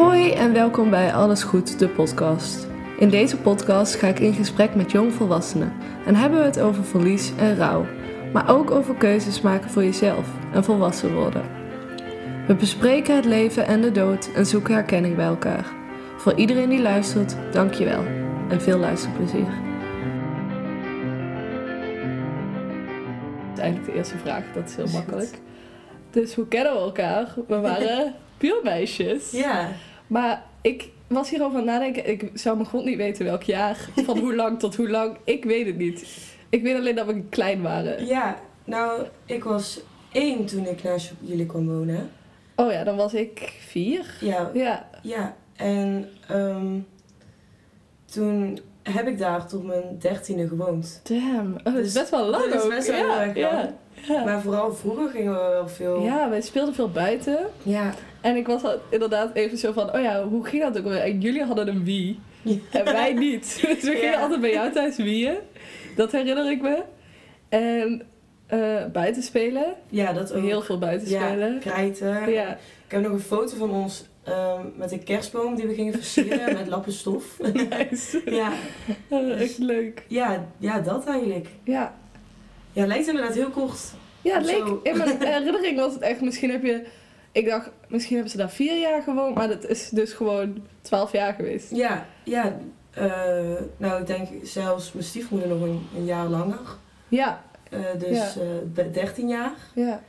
Hoi en welkom bij Alles Goed, de podcast. In deze podcast ga ik in gesprek met jongvolwassenen en hebben we het over verlies en rouw, maar ook over keuzes maken voor jezelf en volwassen worden. We bespreken het leven en de dood en zoeken herkenning bij elkaar. Voor iedereen die luistert, dankjewel en veel luisterplezier. Eigenlijk de eerste vraag, dat is heel makkelijk. Dus hoe kennen we elkaar? We waren buurmeisjes. Ja, Maar ik was hierover aan nadenken. Ik zou mijn grond niet weten welk jaar. Van hoe lang tot hoe lang. Ik weet het niet. Ik weet alleen dat we klein waren. ja. Nou, ik was één toen ik naast jullie kwam wonen. Oh ja, dan was ik vier. Ja, Ja. ja. En ehm, toen heb ik daar tot mijn dertiende gewoond. Damn. Oh, dat is Dus best wel lang dat is ook. best wel ja, erg ja. Ja. Maar vooral vroeger gingen we wel veel... ja, wij speelden veel buiten. Ja. En ik was inderdaad even zo van... Oh ja, hoe ging dat ook alweer? En jullie hadden een Wii. En wij niet. Dus we gingen Ja. altijd bij jou thuis wieën. Dat herinner ik me. En eh buiten spelen. Ja, dat ook. Heel veel buiten Ja, spelen. krijten. Ja. Ik heb nog een foto van ons ehm, met een kerstboom die we gingen versieren met lappen stof. Nice. ja. Eh, echt leuk. Ja, ja, dat eigenlijk. Ja. Ja, lijkt inderdaad heel kort. Ja, het leek, in mijn herinnering was het echt, misschien heb je, ik dacht, misschien hebben ze daar vier jaar gewoond, maar dat is dus gewoon twaalf jaar geweest. Ja, ja. eh, nou, ik denk zelfs mijn stiefmoeder nog een, een jaar langer. Ja, Eh, dus Ja. eh, be- 13 jaar. ja,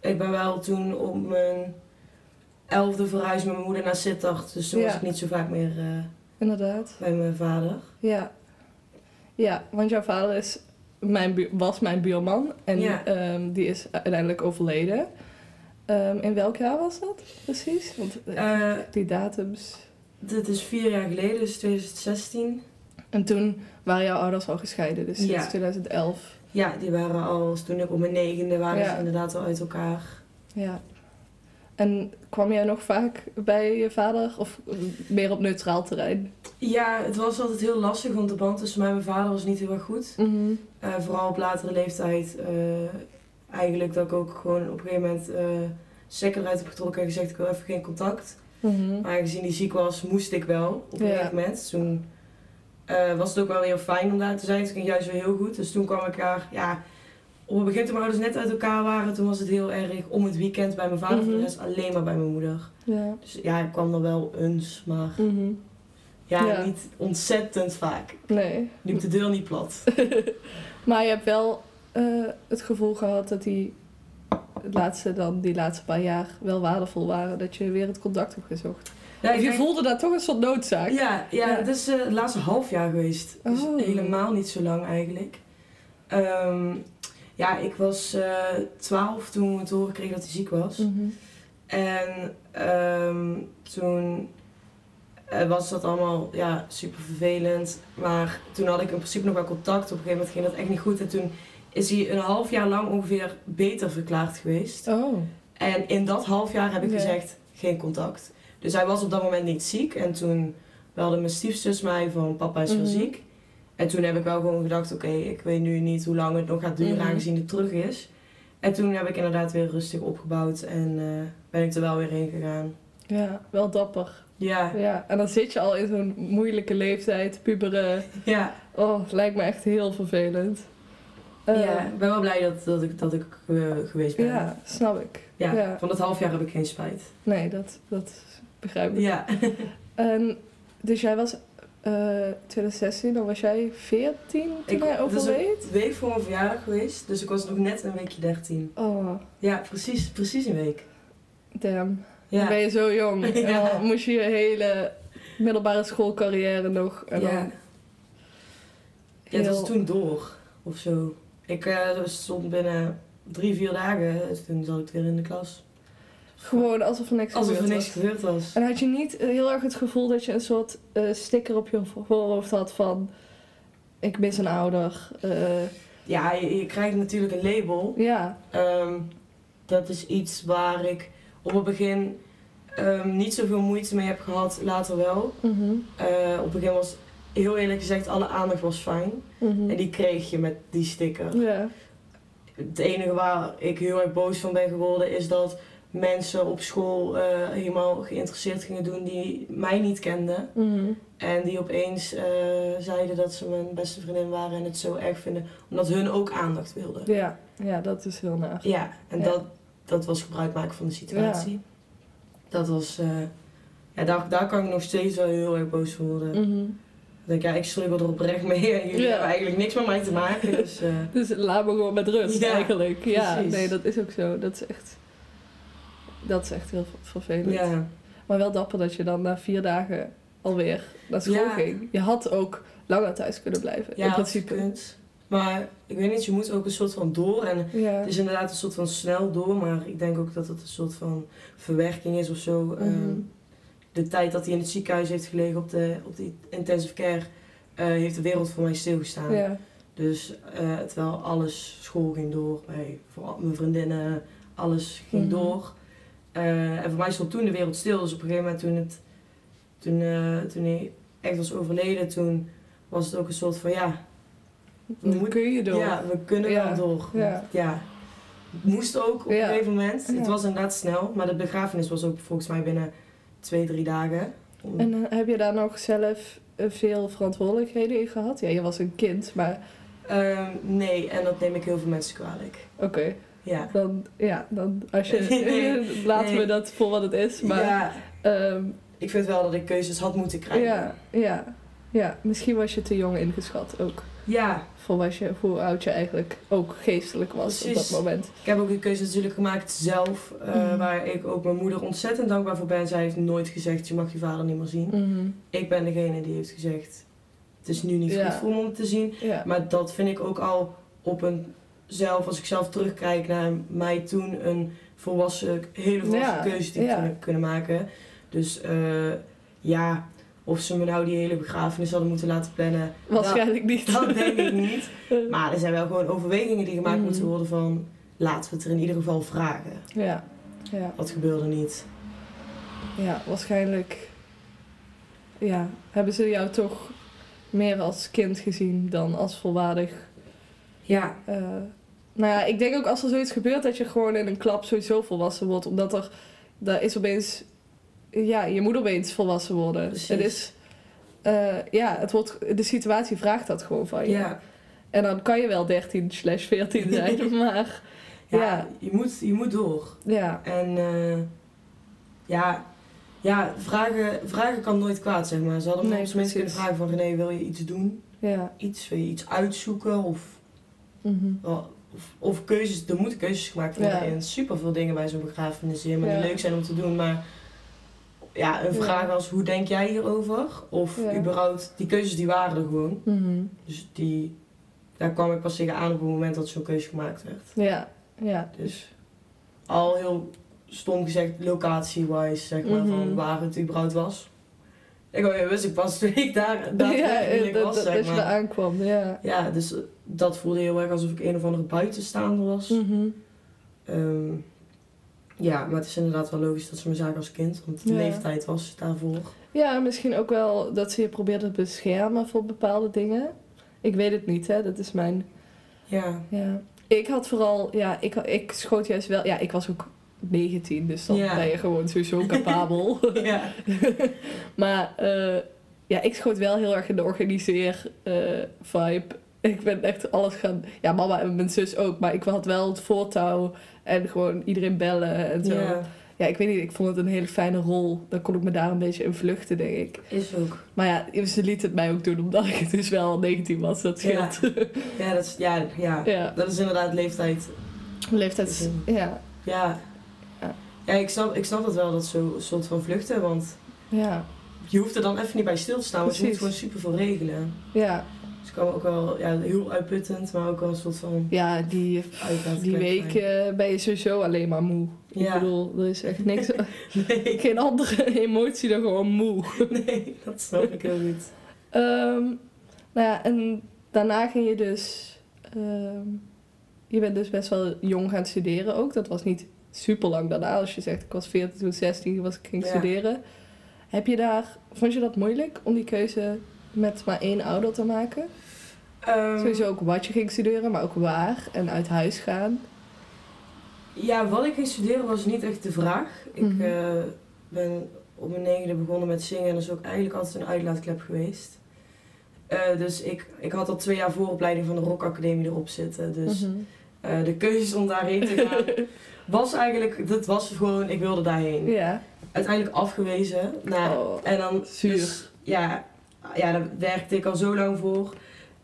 Ik ben wel toen op mijn elfde verhuisd met mijn moeder naar Sittard. Dus toen Ja. was ik niet zo vaak meer eh, inderdaad. bij mijn vader. Ja. Ja, want jouw vader is mijn was mijn buurman en Ja. ehm, die is uiteindelijk overleden. Ehm, in welk jaar was dat precies? Want Eh, die datums. dit is vier jaar geleden, dus 2016. En toen waren jouw ouders al gescheiden, dus sinds Ja. 2011. Ja, die waren al, toen ik op mijn negende waren Ja. ze inderdaad al uit elkaar. Ja. En kwam jij nog vaak bij je vader of meer op neutraal terrein? Ja, het was altijd heel lastig, want de band tussen mij en mijn vader was niet heel erg goed. Eh, vooral op latere leeftijd. eh, eigenlijk dat ik ook gewoon op een gegeven moment eh stekker eruit heb getrokken en gezegd ik wil even geen contact. Mhm. Maar aangezien die ziek was, moest ik wel op een Ja. gegeven moment. Toen was het ook wel heel fijn om daar te zijn. Het ging juist weer heel goed. Dus toen kwam ik daar, ja, op het begin toen mijn ouders net uit elkaar waren, toen was het heel erg om het weekend bij mijn vader, voor Mhm. de rest alleen maar bij mijn moeder. Ja. Dus ja, ik kwam er wel eens, maar Mhm. ja, Ja. niet ontzettend vaak. Nee. Liep de deur niet plat. Maar je hebt wel eh, het gevoel gehad dat die, het laatste dan, die laatste paar jaar wel waardevol waren. Dat je weer het contact hebt gezocht. Ja, je denk- voelde daar toch een soort noodzaak. Ja, ja, Ja. het is eh, het laatste half jaar geweest. Dus Oh. helemaal niet zo lang eigenlijk. Ehm, ja, ik was eh, twaalf toen we te horen kregen dat hij ziek was. Mhm. En ehm, toen eh, was dat allemaal ja, super vervelend. Maar toen had ik in principe nog wel contact. Op een gegeven moment ging dat echt niet goed. En toen is hij een half jaar lang ongeveer beter verklaard geweest. Oh. En in dat half jaar heb ik gezegd, geen contact. Dus hij was op dat moment niet ziek. En toen belde mijn stiefzus mij van papa is wel Mhm. ziek. En toen heb ik wel gewoon gedacht, oké, ik weet nu niet hoe lang het nog gaat duren Mhm. aangezien het terug is. En toen heb ik inderdaad weer rustig opgebouwd en eh, ben ik er wel weer heen gegaan. Ja, wel dapper. Ja, Ja, en dan zit je al in zo'n moeilijke leeftijd, puberen. ja. Oh, het lijkt me echt heel vervelend. Eh, ja. Ik ben wel blij dat, dat ik, dat ik eh, geweest ben. ja, snap ik. Ja, ja. Van dat half jaar heb ik geen spijt. Nee, dat, dat begrijp ik. Ja, En, dus jij was eh 2016, dan was jij 14 toen Ik- dat is een- overleed? week voor mijn verjaardag geweest. Dus ik was nog net een weekje 13. Oh, Ja, precies, precies een week. damn. Ja. Dan ben je zo jong. En dan moest je je hele middelbare schoolcarrière nog. En Ja. dan Ja, het heel- was toen door of zo. Ik eh, stond binnen drie, vier dagen, toen zat ik weer in de klas. Gewoon alsof er niks Alsof er gebeurd niks was. gebeurd was. En had je niet heel erg het gevoel dat je een soort eh, sticker op je voorhoofd had van... Ik mis een ouder. eh, Ja, je, je krijgt natuurlijk een label. ja, Ehm, dat is iets waar ik op het begin ehm, niet zoveel moeite mee heb gehad, later wel. mhm, Eh, op het begin was, heel eerlijk gezegd, alle aandacht was fijn. mhm. En die kreeg je met die sticker. Ja, Het enige waar ik heel erg boos van ben geworden is dat mensen op school eh, helemaal geïnteresseerd gingen doen die mij niet kenden. Mhm. En die opeens eh, zeiden dat ze mijn beste vriendin waren en het zo erg vinden, omdat hun ook aandacht wilden. Ja, ja, dat is heel naar. Ja, en Ja. Dat, dat was gebruik maken van de situatie. Dat was, eh, ja, daar, daar kan ik nog steeds wel heel erg boos voor worden. Mhm. Ik denk, ja, ik struggle er oprecht mee en jullie Ja. hebben eigenlijk niks met mij te maken. Dus, Dus laat me gewoon met rust eigenlijk. Ja, precies. nee, dat is ook zo. Dat is echt, dat is echt heel ver- vervelend. ja. Maar wel dapper dat je dan na vier dagen alweer naar school Ja. ging. Je had ook langer thuis kunnen blijven, ja, in principe. Maar ik weet niet, je moet ook een soort van door. En Ja. het is inderdaad een soort van snel door, maar ik denk ook dat het een soort van verwerking is of zo. Mhm. Ehm, de tijd dat hij in het ziekenhuis heeft gelegen op de, op de intensive care, eh, heeft de wereld voor mij stilgestaan. ja. Dus eh, terwijl alles, school ging door, bij voor mijn vriendinnen, alles ging Mhm. door. Eh, en voor mij stond toen de wereld stil. Dus op een gegeven moment toen, het, toen, eh, toen hij echt was overleden, toen was het ook een soort van ja, we kun je door. ja we kunnen Ja, wel door. ja. moest ook op Ja. een gegeven moment. Het was inderdaad snel, maar de begrafenis was ook volgens mij binnen twee, drie dagen. Om- En eh, heb je daar nog zelf veel verantwoordelijkheden in gehad? Ja, je was een kind, maar Ehm, nee, en dat neem ik heel veel mensen kwalijk. oké. Ja. Dan, ja, dan als je... Nee, laten we dat voor wat het is. Maar ja, ehm, ik vind wel dat ik keuzes had moeten krijgen. ja, ja, ja, misschien was je te jong ingeschat ook. Ja, Voor wat je, hoe oud je eigenlijk ook geestelijk was op dat moment. ik heb ook die keuze natuurlijk gemaakt zelf. eh, Mhm. Waar ik ook mijn moeder ontzettend dankbaar voor ben. Zij heeft nooit gezegd, je mag je vader niet meer zien. Mhm. Ik ben degene die heeft gezegd, het is nu niet Ja. goed voor me om te zien. Ja. Maar dat vind ik ook al op een zelf, als ik zelf terugkijk naar mij toen, een volwassen, hele volwassen Ja, keuze die ik ja. kunnen, kunnen maken. Dus eh, ja, of ze me nou die hele begrafenis hadden moeten laten plannen, Waarschijnlijk niet. dat denk ik niet. Maar er zijn wel gewoon overwegingen die gemaakt Mhm. moeten worden van, laten we het er in ieder geval vragen. Ja, ja, Dat gebeurde niet. ja, waarschijnlijk ja, hebben ze jou toch meer als kind gezien dan als volwaardig. Ja, eh, nou ja, ik denk ook als er zoiets gebeurt dat je gewoon in een klap sowieso volwassen wordt. Omdat er, daar is opeens, ja, je moet opeens volwassen worden. Precies. Het is, eh, ja, het wordt, de situatie vraagt dat gewoon van je. ja. En dan kan je wel 13 slash 14 zijn, maar ja, Ja. Je, moet, je moet door. ja, En eh, ja, ja vragen, vragen kan nooit kwaad, zeg maar. Ze hadden Nee, minst kunnen vragen van René, wil je iets doen? ja. Iets, wil je iets uitzoeken? Of, mhm. Of, of keuzes, er moeten keuzes gemaakt worden Ja. in super veel dingen bij zo'n begrafenis die helemaal Ja. niet leuk zijn om te doen. Maar ja, een Ja. vraag als hoe denk jij hierover? Of Ja. überhaupt, die keuzes die waren er gewoon. Mhm. Dus die, daar kwam ik pas tegenaan op het moment dat zo'n keuze gemaakt werd. Ja, ja. Dus al heel stom gezegd, locatie-wise, zeg maar, Mhm. van waar het überhaupt was. Ik ja, wist ik pas toen ik daar ja, daadwerkelijk dat, was, dat, zeg dat je maar. aankwam, ja. Ja, dus eh, dat voelde heel erg alsof ik een of andere buitenstaander was. Mhm. Ehm, ja, maar het is inderdaad wel logisch dat ze me zagen als kind, want de Ja. leeftijd was daarvoor. Ja, misschien ook wel dat ze je probeerden te beschermen voor bepaalde dingen. Ik weet het niet, hè. Dat is mijn... Ja, Ja. Ik had vooral... Ja, ik, ik schoot juist wel... Ja, ik was ook 19, dus dan Ja. ben je gewoon sowieso capabel. ja, maar eh, ja, ik schoot wel heel erg in de organiseer-vibe. ik ben echt alles gaan... Ja, mama en mijn zus ook. Maar ik had wel het voortouw en gewoon iedereen bellen en zo. ja, Ja, ik weet niet, ik vond het een hele fijne rol. Dan kon ik me daar een beetje in vluchten, denk ik. is ook. Maar ja, ze liet het mij ook doen, omdat ik dus wel 19 was. Dat scheelt. Ja, dat is, ja, ja. Ja, dat is inderdaad leeftijd. leeftijds... Ja, Ja, Ja. ik, snap, ik snap dat wel, dat zo'n soort van vluchten, want ja, je hoeft er dan even niet bij stil te staan, want je moet gewoon super veel regelen. ja. Dus het kan ook wel ja, heel uitputtend, maar ook wel een soort van Ja, die, die week eh, ben je sowieso alleen maar moe. Ja. Ik bedoel, er is echt niks... Nee, geen andere emotie dan gewoon moe. nee, dat snap ik heel goed. Ehm, nou ja, en daarna ging je dus... ehm, je bent dus best wel jong gaan studeren ook. Dat was niet super lang daarna. Als je zegt, ik was 14, toen 16 was ik ging Ja. studeren. Heb je daar... Vond je dat moeilijk om die keuze met maar één ouder te maken? Ehm, Sowieso ook wat je ging studeren, maar ook waar. En uit huis gaan. Ja, wat ik ging studeren was niet echt de vraag. Ik Mhm. eh, ben op mijn negende begonnen met zingen en dat is ook eigenlijk altijd een uitlaatklep geweest. Eh, dus ik, ik had al twee jaar vooropleiding van de Rock Academie erop zitten. Dus Mhm. eh, de keuze om daarheen te gaan was eigenlijk, dat was gewoon, ik wilde daarheen. ja. Uiteindelijk afgewezen. Nou, Oh, en dan, zuur. dus, ja, ja, daar werkte ik al zo lang voor.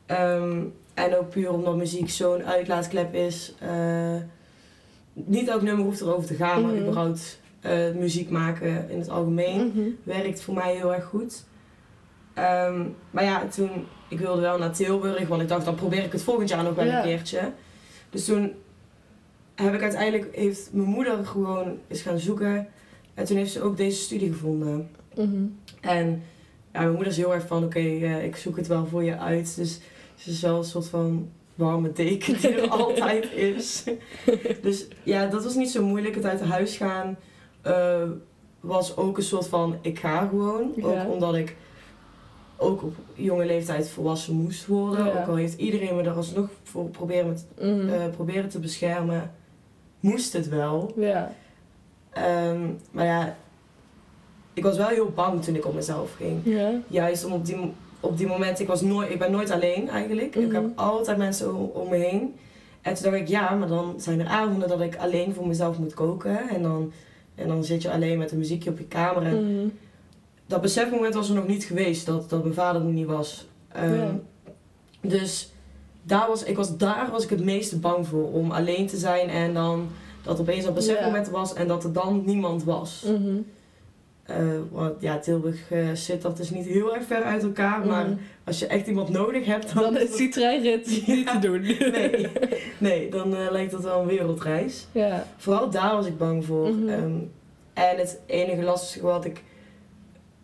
Ehm, en ook puur omdat muziek zo'n uitlaatklep is. Eh, niet elk nummer hoeft erover te gaan, maar Mhm. überhaupt eh, muziek maken in het algemeen Mhm. werkt voor mij heel erg goed. Ehm, maar ja, toen, ik wilde wel naar Tilburg, want ik dacht dan probeer ik het volgend jaar nog wel Ja. een keertje. Dus toen heb ik uiteindelijk, heeft mijn moeder gewoon eens gaan zoeken. En toen heeft ze ook deze studie gevonden. Mhm. En ja, mijn moeder is heel erg van, oké, eh, ik zoek het wel voor je uit. Dus ze is wel een soort van warme deken die er altijd is. Dus ja, dat was niet zo moeilijk. Het uit huis gaan eh, was ook een soort van, ik ga gewoon. Ja. Ook omdat ik ook op jonge leeftijd volwassen moest worden. Ja. Ook al heeft iedereen me er alsnog voor proberen, met, Mhm. eh, proberen te beschermen, moest het wel. ja. Ehm, maar ja, ik was wel heel bang toen ik op mezelf ging. Ja. Juist om op die, op die moment, ik, was nooit, ik ben nooit alleen eigenlijk. Ik Mhm. heb altijd mensen om, om me heen. En toen dacht ik, ja, maar dan zijn er avonden dat ik alleen voor mezelf moet koken. En dan, en dan zit je alleen met een muziekje op je kamer. En Mhm. dat besefmoment was er nog niet geweest, dat, dat mijn vader er niet was. Ehm, Ja. Dus daar was, ik was, daar was ik het meeste bang voor, om alleen te zijn en dan dat opeens dat besefmoment er was en dat er dan niemand was. Eh, want ja, Tilburg eh, zit dat dus niet heel erg ver uit elkaar, maar Mhm. als je echt iemand nodig hebt, dan, Dan is die treinrit niet te doen. Nee, nee dan eh, lijkt dat wel een wereldreis. Ja. Vooral daar was ik bang voor. Mhm. Ehm, en het enige lastige wat ik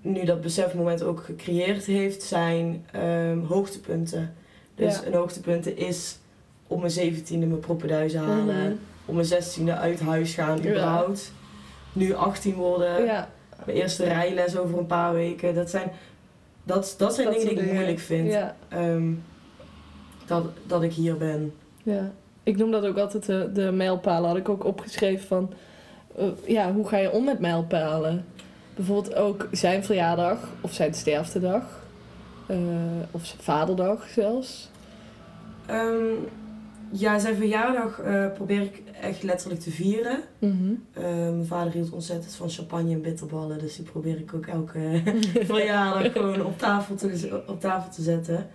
nu dat besefmoment ook gecreëerd heeft, zijn ehm, hoogtepunten. Dus een hoogtepunt is op mijn zeventiende mijn proppenduizen halen. Mhm. Op mijn zestiende uit huis gaan, überhaupt. Nu 18 worden. Ja. Mijn eerste rijles over een paar weken. Dat zijn, dat, dat zijn Dat dingen die ik dingen. moeilijk vind. Ehm, dat, dat ik hier ben. Ja, ik noem dat ook altijd de, de mijlpalen. Had ik ook opgeschreven van, eh, ja, hoe ga je om met mijlpalen? Bijvoorbeeld ook zijn verjaardag of zijn sterftedag. Eh, of vaderdag zelfs. Ehm, ja, zijn verjaardag eh, probeer ik echt letterlijk te vieren. Mhm. Eh, mijn vader hield ontzettend van champagne en bitterballen. Dus die probeer ik ook elke verjaardag gewoon op tafel te, op tafel te zetten.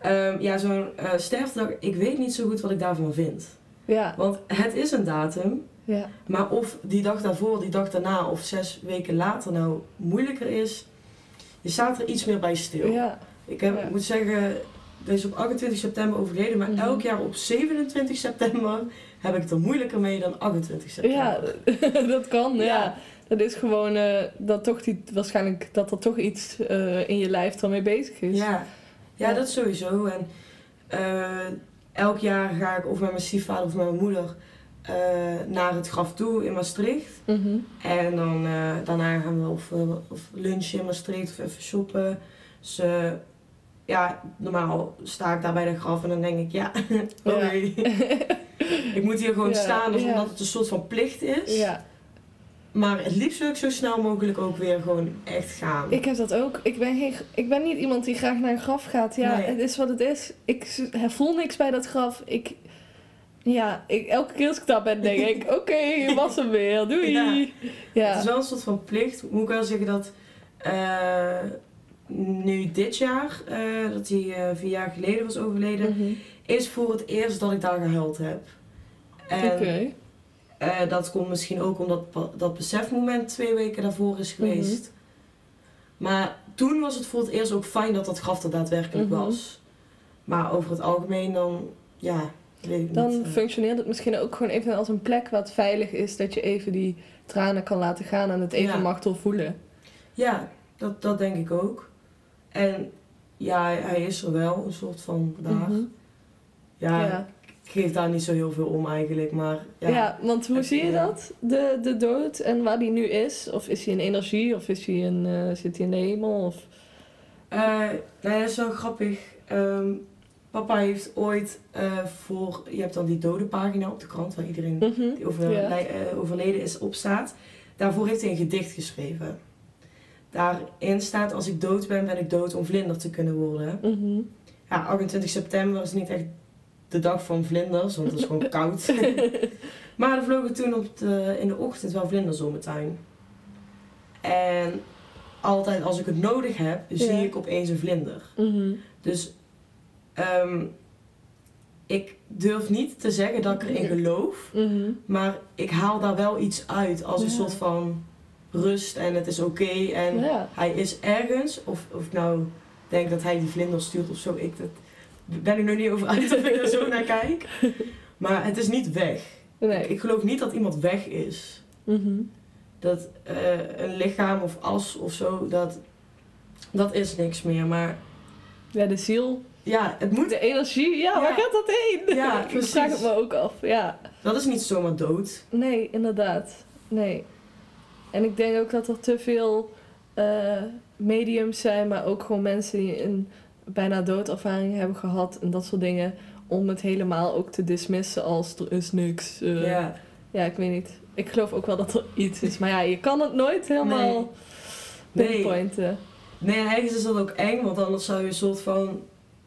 Ehm, ja, zo'n sterftedag, ik weet niet zo goed wat ik daarvan vind. Ja, Want het is een datum. ja, Maar of die dag daarvoor, die dag daarna of zes weken later nou moeilijker is, je staat er iets meer bij stil. ja, Ik heb, Ja. moet zeggen, deze is op 28 september overleden, maar Mhm. elk jaar op 27 september heb ik het er moeilijker mee dan 28 september. ja, dat kan, ja. Ja. Dat is gewoon eh, dat toch die, waarschijnlijk dat er toch iets eh, in je lijf dan mee bezig is. Ja, ja, Ja. dat sowieso. En eh, elk jaar ga ik of met mijn stiefvader of met mijn moeder eh, naar het graf toe in Maastricht. Mhm. En dan, eh, daarna gaan we of, eh, of lunchen in Maastricht of even shoppen. Dus ja, normaal sta ik daar bij de graf en dan denk ik, ja, oké. ik moet hier gewoon Ja, staan, dus ja. omdat het een soort van plicht is. ja. Maar het liefst wil ik zo snel mogelijk ook weer gewoon echt gaan. Ik heb dat ook. Ik ben, geen, ik ben niet iemand die graag naar een graf gaat. Ja, Nee. het is wat het is. Ik voel niks bij dat graf. Ik, ja, ik, elke keer als ik daar ben, denk ik: oké, je was hem weer. Doei. Ja. Ja. Het is wel een soort van plicht. Moet ik wel zeggen dat eh, nu dit jaar, eh, dat hij eh, vier jaar geleden was overleden, Mhm. is voor het eerst dat ik daar gehuild heb. Oké. dat komt misschien ook omdat dat besefmoment twee weken daarvoor is geweest. Maar toen was het voor het eerst ook fijn dat dat graf er daadwerkelijk Mhm. was. Maar over het algemeen dan, ja, Dan eh. functioneert het misschien ook gewoon even als een plek het veilig is. Dat je even die tranen kan laten gaan en het even Ja. mag doorvoelen. Ja, dat, dat denk ik ook. En ja, hij- is er wel, een soort van daar. Mhm. Ja, Ja. ik geef daar niet zo heel veel om eigenlijk, maar ja. Ja. want hoe zie je dat? De, de dood en waar die nu is? Of is hij een energie? Of is hij een, eh, zit hij in de hemel? Of... Eh, ja, dat is wel grappig. Ehm, papa heeft ooit eh, voor... Je hebt dan die dode pagina op de krant waar iedereen Mhm. die over, eh, overleden is opstaat. Daarvoor heeft hij een gedicht geschreven. Daarin staat, als ik dood ben, ben ik dood om vlinder te kunnen worden. Mhm. Ja, 28 september is niet echt de dag van vlinders, want het is gewoon koud. maar er vlogen toen op de, in de ochtend wel vlinders om mijn tuin. En altijd als ik het nodig heb, zie ik opeens een vlinder. Mhm. Dus ehm, ik durf niet te zeggen dat ik erin geloof. Mhm. Maar ik haal daar wel iets uit als een Ja. soort van rust en het is oké. en Ja. hij is ergens, of, of ik nou denk dat hij die vlinder stuurt of zo, ik, dat ben ik nog niet over uit of ik er zo naar kijk. Maar het is niet weg. Nee. Ik geloof niet dat iemand weg is. Mhm. Dat eh, een lichaam of as of zo, dat, dat is niks meer. Maar Ja, de ziel, ja, het moet, de energie, ja, waar gaat dat heen? Ja, ik precies. vraag het me ook af, ja. dat is niet zomaar dood. Nee, inderdaad. Nee. En ik denk ook dat er te veel eh, mediums zijn, maar ook gewoon mensen die een bijna doodervaring hebben gehad en dat soort dingen. Om het helemaal ook te dismissen als er is niks. eh. ja. ja, ik weet niet. Ik geloof ook wel dat er iets is. Maar ja, je kan het nooit helemaal Nee. pinpointen. Nee, en ergens is dat ook eng, want anders zou je een soort van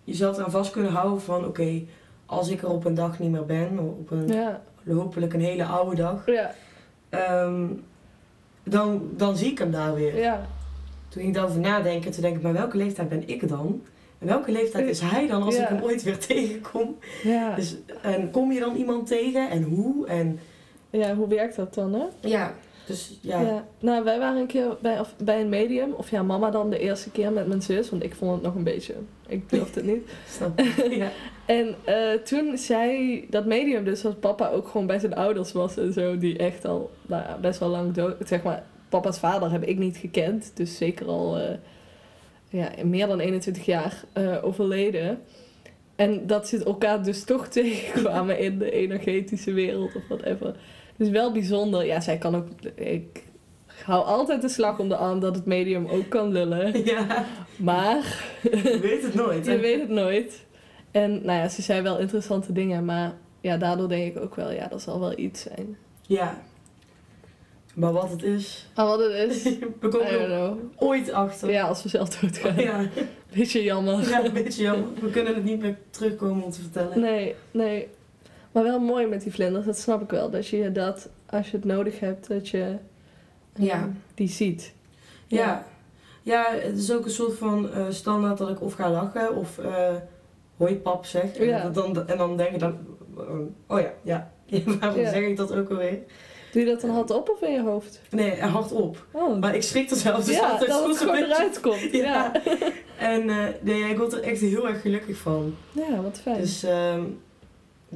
jezelf eraan vast kunnen houden van oké, als ik er op een dag niet meer ben, op een Ja, hopelijk een hele oude dag, ja, ehm, dan, dan zie ik hem daar weer. ja. Toen ging ik daarover nadenken, toen denk ik, maar welke leeftijd ben ik dan? En welke leeftijd is hij dan als ik hem ooit weer tegenkom? Ja. Dus, en kom je dan iemand tegen en hoe? En ja, hoe werkt dat dan, hè? ja, dus ja. Ja. Nou, wij waren een keer bij, of, bij een medium. Of ja, mama dan de eerste keer met mijn zus. Want ik vond het nog een beetje... Ik durfde het niet. Ja. En eh, toen zei dat medium dus dat papa ook gewoon bij zijn ouders was en zo. Die echt al nou best wel lang dood... Zeg maar, papa's vader heb ik niet gekend. Dus zeker al eh, ja, meer dan 21 jaar eh, overleden. En dat ze elkaar dus toch tegenkwamen in de energetische wereld of whatever. Dus wel bijzonder. Ja, zij kan ook... Ik hou altijd de slag om de arm dat het medium ook kan lullen. ja, Maar je weet het nooit. hè? je weet het nooit. En nou ja, ze zei wel interessante dingen, maar ja, daardoor denk ik ook wel, ja, dat zal wel iets zijn. Ja. Maar wat het is, Maar wat het is, we komen ooit achter. Ja, als we zelf doodgaan. Ja. Beetje jammer. ja, een beetje jammer. We kunnen het niet meer terugkomen om te vertellen. Nee, nee. Maar wel mooi met die vlinders, dat snap ik wel. Dat je dat, als je het nodig hebt, dat je eh, Ja. die ziet. Ja. ja, het is ook een soort van eh, standaard dat ik of ga lachen of eh hoi pap zeg. En, Ja. dan, en dan denk ik dan, oh ja, ja. Waarom zeg ik dat ook alweer? Doe je dat dan hard op of in je hoofd? Nee, hardop. Oh, Maar ik schrik er zelf dus ja, altijd dat het gewoon beetje- eruit komt. Ja. Ja, En eh, nee, ik word er echt heel erg gelukkig van. ja wat fijn. Dus ehm,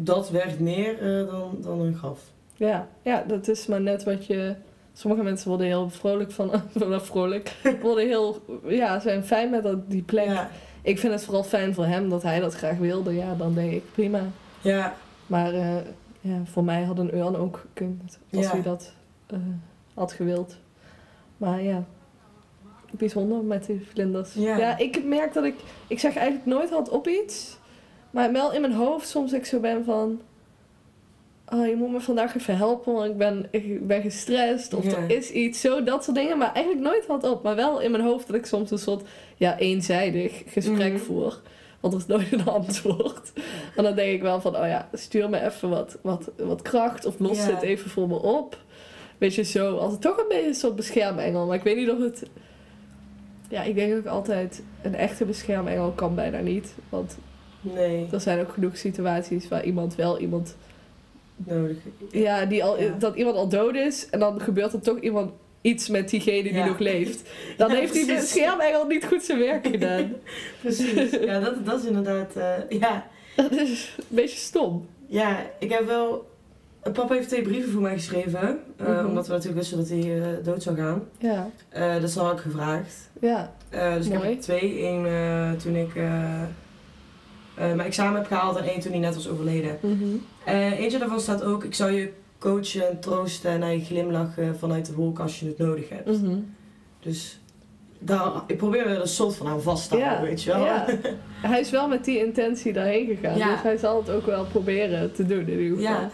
dat werkt meer eh, dan, dan een graf. Ja, ja, dat is maar net wat je. Sommige mensen worden heel vrolijk van. vrolijk. Worden heel. Ja, zijn fijn met dat, die plek. Ja, Ik vind het vooral fijn voor hem dat hij dat graag wilde. Ja, dan denk ik prima. ja, Maar eh, ja, voor mij had een urn ook gekund. Als Ja. hij dat eh, had gewild. Maar ja. Bijzonder met die vlinders. Ja. ik merk dat ik. Ik zeg eigenlijk nooit hard op iets. Maar wel in mijn hoofd soms ik zo ben van. Oh, je moet me vandaag even helpen, want ik ben, ik ben gestrest. Of Ja. er is iets, zo, dat soort dingen. Maar eigenlijk nooit hard op. Maar wel in mijn hoofd dat ik soms een soort ja, eenzijdig gesprek Mhm. voer. Want er is nooit een antwoord. En dan denk ik wel van, oh ja, stuur me even wat, wat, wat kracht. Of los Ja. het even voor me op. Weet je, zo. Als het toch een beetje een soort beschermengel. Maar ik weet niet of het... Ja, ik denk ook altijd, een echte beschermengel kan bijna niet. Want nee, er zijn ook genoeg situaties waar iemand wel iemand... nodig. Ja, die al, Ja. dat iemand al dood is. En dan gebeurt er toch iemand iets met diegene die Ja. nog leeft. Dan Ja, heeft die precies. beschermengel niet goed zijn werk gedaan. Precies. Ja, dat, dat is inderdaad... eh, ja. Dat is een beetje stom. ja, ik heb wel... Papa heeft twee brieven voor mij geschreven. eh, Mhm. Omdat we natuurlijk wisten dat hij eh, dood zou gaan. Ja, dus dat had ik gevraagd. ja. Dus ik heb er twee. Eén toen ik mijn examen heb gehaald en één toen hij net was overleden. Mhm. Eh, eentje daarvan staat ook, ik zou je coachen en troosten en naar je glimlachen vanuit de wolk als je het nodig hebt. Mhm. Dus daar, ik probeer er een soort van aan vast te houden, weet je wel. Ja. Hij is wel met die intentie daarheen gegaan. Ja. Dus hij zal het ook wel proberen te doen in ieder geval. Ja.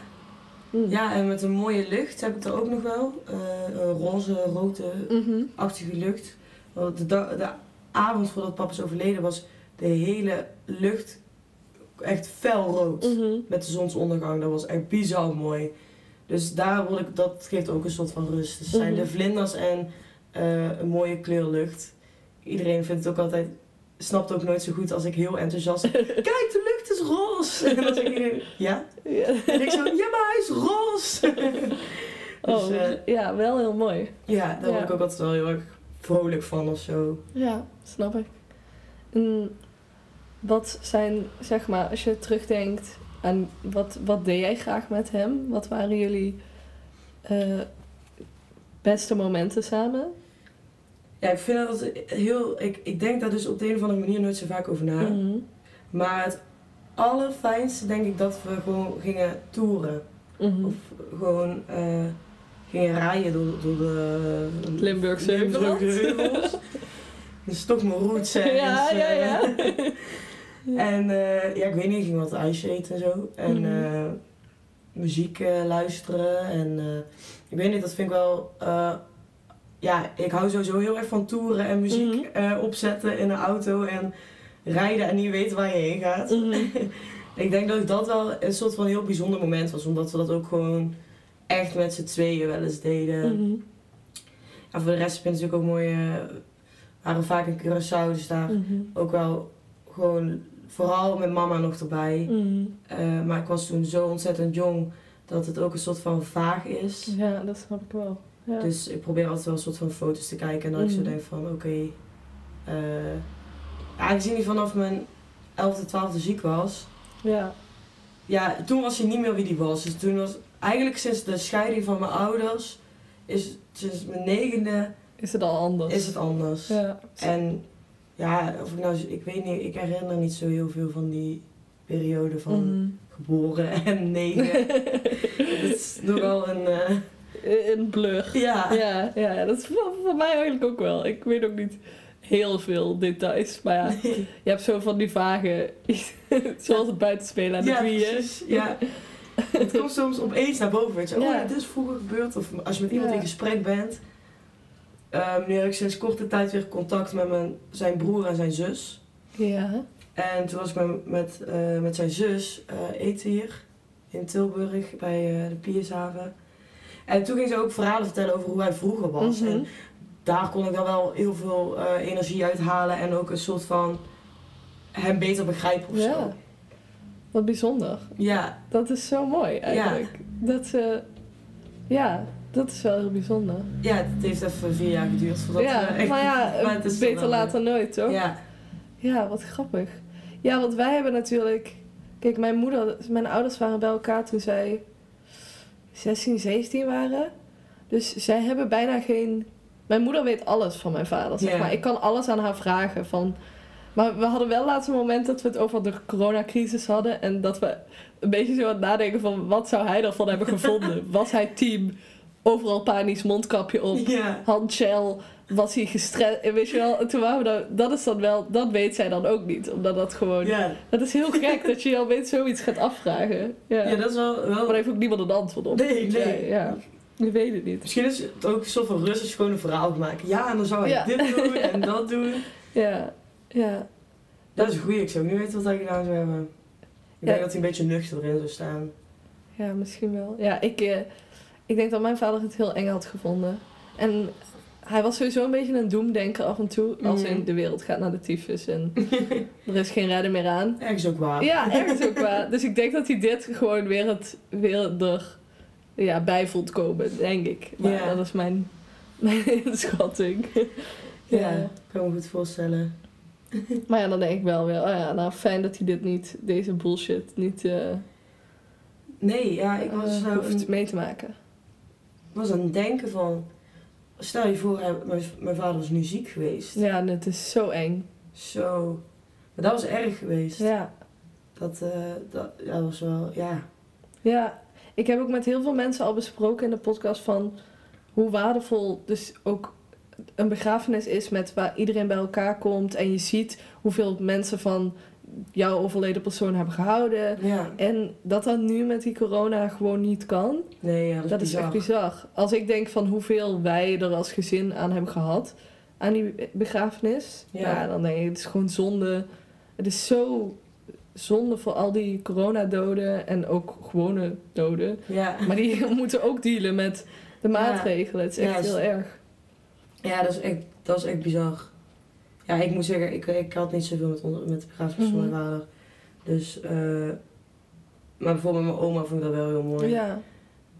Mm. Ja, en met een mooie lucht heb ik er ook nog wel. Eh, een roze, rode-achtige Mhm. lucht. Want de, da- de avond voordat papa is overleden was de hele lucht echt felrood. Mhm. Met de zonsondergang. Dat was echt bizar mooi. Dus daar word ik, dat geeft ook een soort van rust. Dus zijn Mhm. de vlinders en eh, een mooie kleurlucht. Iedereen vindt het ook altijd, snapt ook nooit zo goed als ik heel enthousiast. Kijk, de lucht is roze! En dan zeg iedereen, ja? Ja. En ik zo, ja, maar hij is roze! dus Oh, eh, ja, wel heel mooi. ja, daar word ik ook altijd wel heel erg vrolijk van of zo. Ja, snap ik. En wat zijn, zeg maar, als je terugdenkt aan wat, wat deed jij graag met hem? Wat waren jullie eh, beste momenten samen? Ja, ik vind dat heel. Ik, ik denk daar dus op de een of andere manier nooit zo vaak over na. Mhm. Maar het allerfijnste denk ik dat we gewoon gingen toeren. Mhm. Of gewoon eh, gingen rijden door, door de Limburgse Limburgse heuvels. heuvels. Dus toch mijn roots zijn. Ja, dus, ja, eh, ja. en eh, ja, ik weet niet, ik ging wat ijsje eten en zo. En Mhm. eh, muziek eh, luisteren. En ik weet niet, dat vind ik wel... ja, ik hou sowieso heel erg van toeren en muziek Mhm. opzetten in een auto. En rijden en niet weten waar je heen gaat. Mhm. Ik denk dat dat wel een soort van heel bijzonder moment was. Omdat we dat ook gewoon echt met z'n tweeën wel eens deden. En voor de rest vind ik natuurlijk ook mooi... eh, we waren vaak in Curaçao, dus daar ook wel gewoon... Vooral met mama nog erbij. Mhm. Eh, maar ik was toen zo ontzettend jong dat het ook een soort van vaag is. Ja, dat snap ik wel. Ja. Dus ik probeer altijd wel een soort van foto's te kijken. En dat ik zo Mhm. denk van oké. eh, ja, aangezien hij vanaf mijn 11e, 12e ziek was. ja. Ja, toen was hij niet meer wie hij was. Dus toen was eigenlijk sinds de scheiding van mijn ouders. Is sinds mijn negende Is het al anders? is het anders. Ja. En ja, of ik nou, ik weet niet, ik herinner niet zo heel veel van die periode van Mhm. geboren en negen. Het is nogal een. eh, Een blur. ja. Ja, ja, dat is voor, voor mij eigenlijk ook wel. Ik weet ook niet heel veel details. Maar ja, je hebt zo van die vage... zoals het buitenspelen aan de precies. Ja. Het komt soms opeens naar boven. Weet je. Oh ja, dit is vroeger gebeurd. Of als je met iemand Ja. in gesprek bent. Ehm, nu heb ik sinds korte tijd weer contact met mijn, zijn broer en zijn zus. Ja. En toen was ik met, met, eh, met zijn zus eh, eten hier in Tilburg bij eh, de Piershaven. En toen ging ze ook verhalen vertellen over hoe hij vroeger was. Mhm. En daar kon ik dan wel heel veel energie uit halen en ook een soort van hem beter begrijpen of Ja. zo. Wat bijzonder. Ja, Dat is zo mooi eigenlijk. Dat ze... Ja, dat is wel heel bijzonder. ja, het heeft even vier jaar geduurd voordat ja, we echt... maar ja, maar het is beter wel- later dan nooit, toch? Ja, Ja, wat grappig. Ja, want wij hebben natuurlijk... Kijk, mijn moeder, mijn ouders waren bij elkaar toen zij 16, 17 waren. Dus zij hebben bijna geen... Mijn moeder weet alles van mijn vader, zeg maar. Ik kan alles aan haar vragen van... Maar we hadden wel laatst een moment dat we het over de coronacrisis hadden. En dat we een beetje zo aan het nadenken van... Wat zou hij ervan hebben gevonden? Was hij team? Overal panisch mondkapje op ja. handshell, was hij gestrest, weet je wel. En toen waren we dan, dat is dan wel, dat weet zij dan ook niet. Omdat dat gewoon, Ja. dat is heel gek dat je je opeens zoiets gaat afvragen. Ja. ja, dat is wel... Maar wel daar heeft ook niemand een antwoord op. nee, nee. Ja, je weet het niet. Misschien is het ook van rust als je gewoon een verhaal maken. Ja, en dan zou hij dit doen en dat doen. Ja, ja. Dat is goed, ik zou niet weten wat hij gedaan zou hebben. Ik denk dat hij een beetje nuchter erin zou staan. Ja, misschien wel. Ja, ik, eh, ik denk dat mijn vader het heel eng had gevonden. En hij was sowieso een beetje een doemdenker af en toe. Als Mhm. in de wereld gaat naar de tyfus en er is geen redden meer aan. Ergens ook waar. Ja, ergens ook waar. Dus ik denk dat hij dit gewoon weer, het, weer er ja, bij vond komen, denk ik. Maar Ja. dat is mijn, mijn inschatting. Ja, ja. ik kan me goed voorstellen. Maar ja, dan denk ik wel weer, oh ja, nou fijn dat hij dit niet, deze bullshit niet eh Nee, ja, ik was, eh, hoeft mee te maken. Was aan het denken van... Stel je voor, hij- mijn, mijn vader was nu ziek geweest. Ja, en het is zo eng. Zo. Maar dat was erg geweest. Ja. Dat, eh, dat, dat was wel, ja. Ja, ik heb ook met heel veel mensen al besproken in de podcast van hoe waardevol dus ook een begrafenis is met waar iedereen bij elkaar komt en je ziet hoeveel mensen van jouw overleden persoon hebben gehouden. Ja. En dat dat nu met die corona gewoon niet kan, Nee, ja, dat is, dat is bizar. echt bizar. Als ik denk van hoeveel wij er als gezin aan hebben gehad, aan die begrafenis, Ja. ja. dan denk ik, het is gewoon zonde. Het is zo zonde voor al die coronadoden en ook gewone doden. Ja. Maar die moeten ook dealen met de maatregelen. Het is echt heel erg. ja, dat is echt, dat is echt bizar. Ja, ik moet zeggen, ik, ik had niet zoveel met, onder- met de begrafenis van Mhm. mijn vader. Dus, eh, maar bijvoorbeeld mijn oma vond ik dat wel heel mooi. Ja.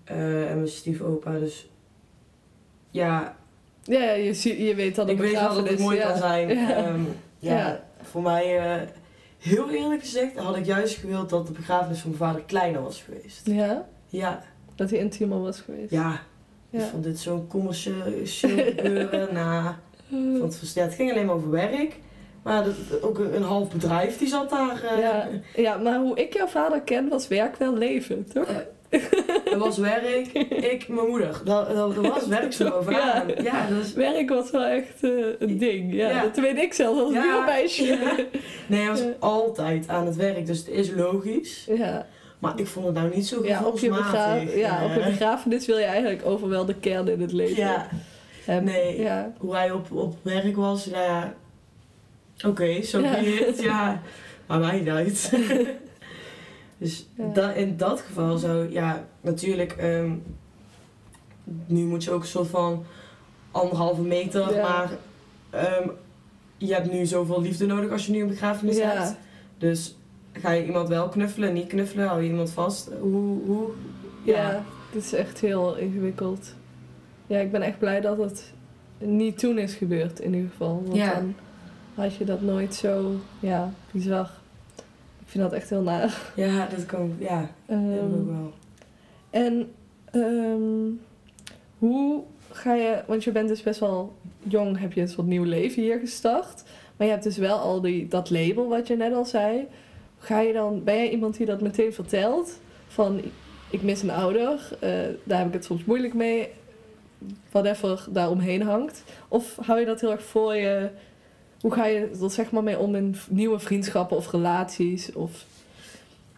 Eh, en mijn stiefopa, dus ja, Ja, je, je weet dat een ik weet wel dat het mooi ja. kan zijn. Ja. Ehm, ja, Ja. voor mij, eh, heel eerlijk gezegd, had ik juist gewild dat de begrafenis van mijn vader kleiner was geweest. Ja, Ja, dat hij intiemer was geweest. ja. Ik vond dit zo'n commercieel gebeuren. nou, vond het, vers- ja, het ging alleen maar over werk. Maar dat, ook een, half bedrijf die zat daar. eh, Ja. ja, maar hoe ik jouw vader ken, was werk wel leven, toch? Er was werk, ik, mijn moeder. Dat, dat, was werk zo bovenaan. Ja. Ja, dus, Werk was wel echt eh, een ding. Ja, Ja. dat weet ik zelf als buurmeisje. Ja. Nee, hij was altijd aan het werk, dus het is logisch. Ja, Maar ik vond het nou niet zo ja, op, je begra- gevoelsmatig. ja, op je begrafenis wil je eigenlijk over wel de kern in het leven ja, hebben. nee. Ja. hoe hij op, op werk was, nou ja... Oké, zo Ja. be it, ja. Maar mij niet uit. dus Ja. da- in dat geval zou, ja, natuurlijk... ehm, nu moet je ook een soort van anderhalve meter, Ja. maar... ehm, je hebt nu zoveel liefde nodig als je nu een begrafenis Ja. hebt. Dus ga je iemand wel knuffelen, niet knuffelen, hou je iemand vast? Hoe, hoe? Ja, het is echt heel ingewikkeld. Ja, ik ben echt blij dat het niet toen is gebeurd, in ieder geval. Want Ja. dan had je dat nooit zo, ja, bizar. Ik vind dat echt heel naar. Ja, dat kan, ja, dat heb ik Ehm, ook wel. en ehm, hoe ga je, want je bent dus best wel jong, heb je een soort nieuw leven hier gestart. Maar je hebt dus wel al die, dat label wat je net al zei. Ga je dan, ben jij iemand die dat meteen vertelt? Van, ik mis een ouder, eh, daar heb ik het soms moeilijk mee. Whatever daaromheen hangt. Of hou je dat heel erg voor je? Hoe ga je er zeg maar mee om in nieuwe vriendschappen of relaties? Of...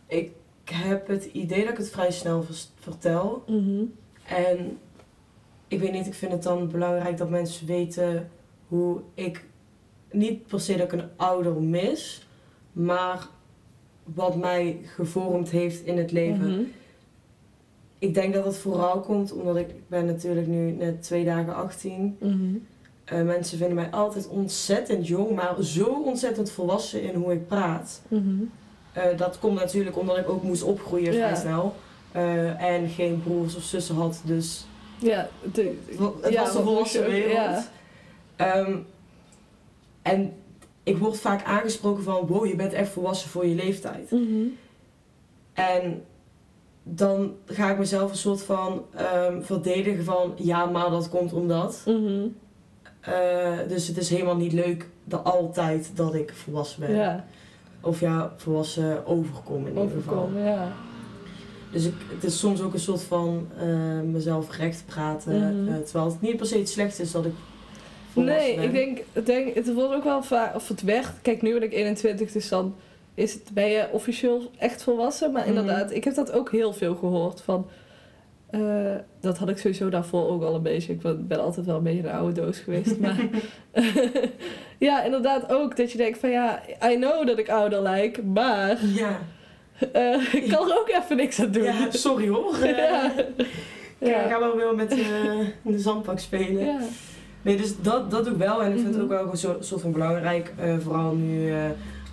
Ik heb het idee dat ik het vrij snel vertel. En ik weet niet, ik vind het dan belangrijk dat mensen weten hoe ik niet per se dat ik een ouder mis, maar wat mij gevormd heeft in het leven. Mhm. Ik denk dat het vooral komt omdat ik, ik ben natuurlijk nu net twee dagen 18. Mhm. Eh, mensen vinden mij altijd ontzettend jong, maar zo ontzettend volwassen in hoe ik praat. Mhm. Eh, dat komt natuurlijk omdat ik ook moest opgroeien vrij snel. Eh, en geen broers of zussen had, dus Ja, de, het ja, was een volwassen wereld. ja. Ehm, en ik word vaak aangesproken van, wow, je bent echt volwassen voor je leeftijd. Mhm. En dan ga ik mezelf een soort van ehm, verdedigen van, ja, maar dat komt omdat. Mhm. Eh, dus het is helemaal niet leuk dat altijd dat ik volwassen ben. Ja, Of ja, volwassen overkom in ieder geval. overkomen, ja. Dus ik, het is soms ook een soort van eh, mezelf recht praten. Mhm. eh, terwijl het niet per se iets slechts is dat ik volwassen Nee, ben. ik denk, ik denk, het wordt ook wel vaak, of het werd, kijk nu ben ik 21, dus dan is het, ben je officieel echt volwassen. Maar Mhm. inderdaad, ik heb dat ook heel veel gehoord van, eh, dat had ik sowieso daarvoor ook al een beetje. Ik ben, altijd wel een beetje een oude doos geweest. Maar ja, inderdaad ook dat je denkt van ja, I know dat ik ouder lijk, maar Ja. eh, ik kan er ook even niks aan doen. ja, sorry hoor. ja. Ja. Ja. Ik ga wel weer met eh, de zandbak spelen. Ja. Nee, dus dat, dat doe ik wel. En ik vind Mhm. het ook wel een soort, van belangrijk. vooral nu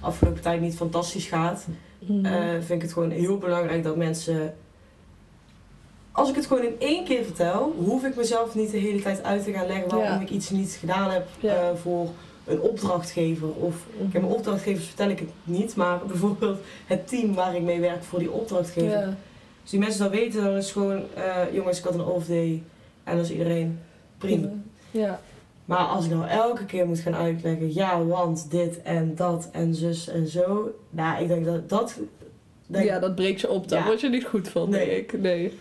afgelopen tijd niet fantastisch gaat. Mhm. eh, vind ik het gewoon heel belangrijk dat mensen... Als ik het gewoon in één keer vertel, hoef ik mezelf niet de hele tijd uit te gaan leggen waarom Ja. ik iets niet gedaan heb Ja. eh, voor een opdrachtgever. Of ik heb mijn opdrachtgevers vertel ik het niet, maar bijvoorbeeld het team waar ik mee werk voor die opdrachtgever. ja. Als die mensen dat weten, dan is het gewoon, eh, jongens, ik had een off day en dan is iedereen prima. Ja. Maar als ik nou elke keer moet gaan uitleggen, ja, want dit en dat en zus en zo. Nou, ik denk dat dat. Denk, ja, dat breekt je op. Daar Ja. word je niet goed van, Nee. denk ik. Nee.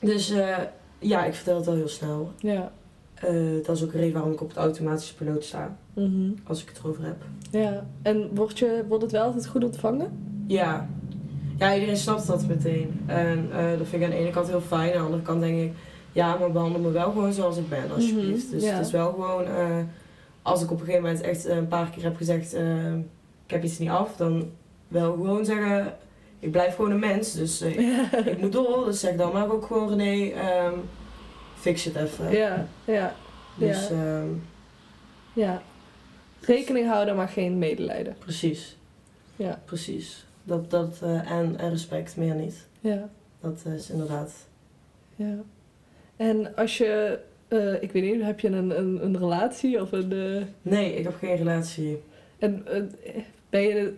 Dus eh, ja, ik vertel het wel heel snel. Ja. Eh, dat is ook een reden waarom ik op het automatische piloot sta, Mhm. als ik het erover heb. Ja, en wordt, je, wordt het wel altijd goed ontvangen? Ja. Ja, iedereen snapt dat meteen. En eh, dat vind ik aan de ene kant heel fijn. Aan de andere kant denk ik, ja, maar behandel me wel gewoon zoals ik ben, alsjeblieft. Mhm, Dus ja. het is wel gewoon, eh, als ik op een gegeven moment echt eh, een paar keer heb gezegd, eh, ik heb iets niet af, dan wel gewoon zeggen, ik blijf gewoon een mens. Dus ik moet door. Dus zeg dan maar ook gewoon, René, ehm, fix het even. ja, ja, Dus ja. ehm, ja. Rekening houden, maar geen medelijden. precies, Ja, precies. Dat, dat, en, en respect, meer niet. ja, Dat is inderdaad. ja. En als je, eh, ik weet niet, heb je een, een, een relatie of een... eh, Nee, ik heb geen relatie. En eh, ben je,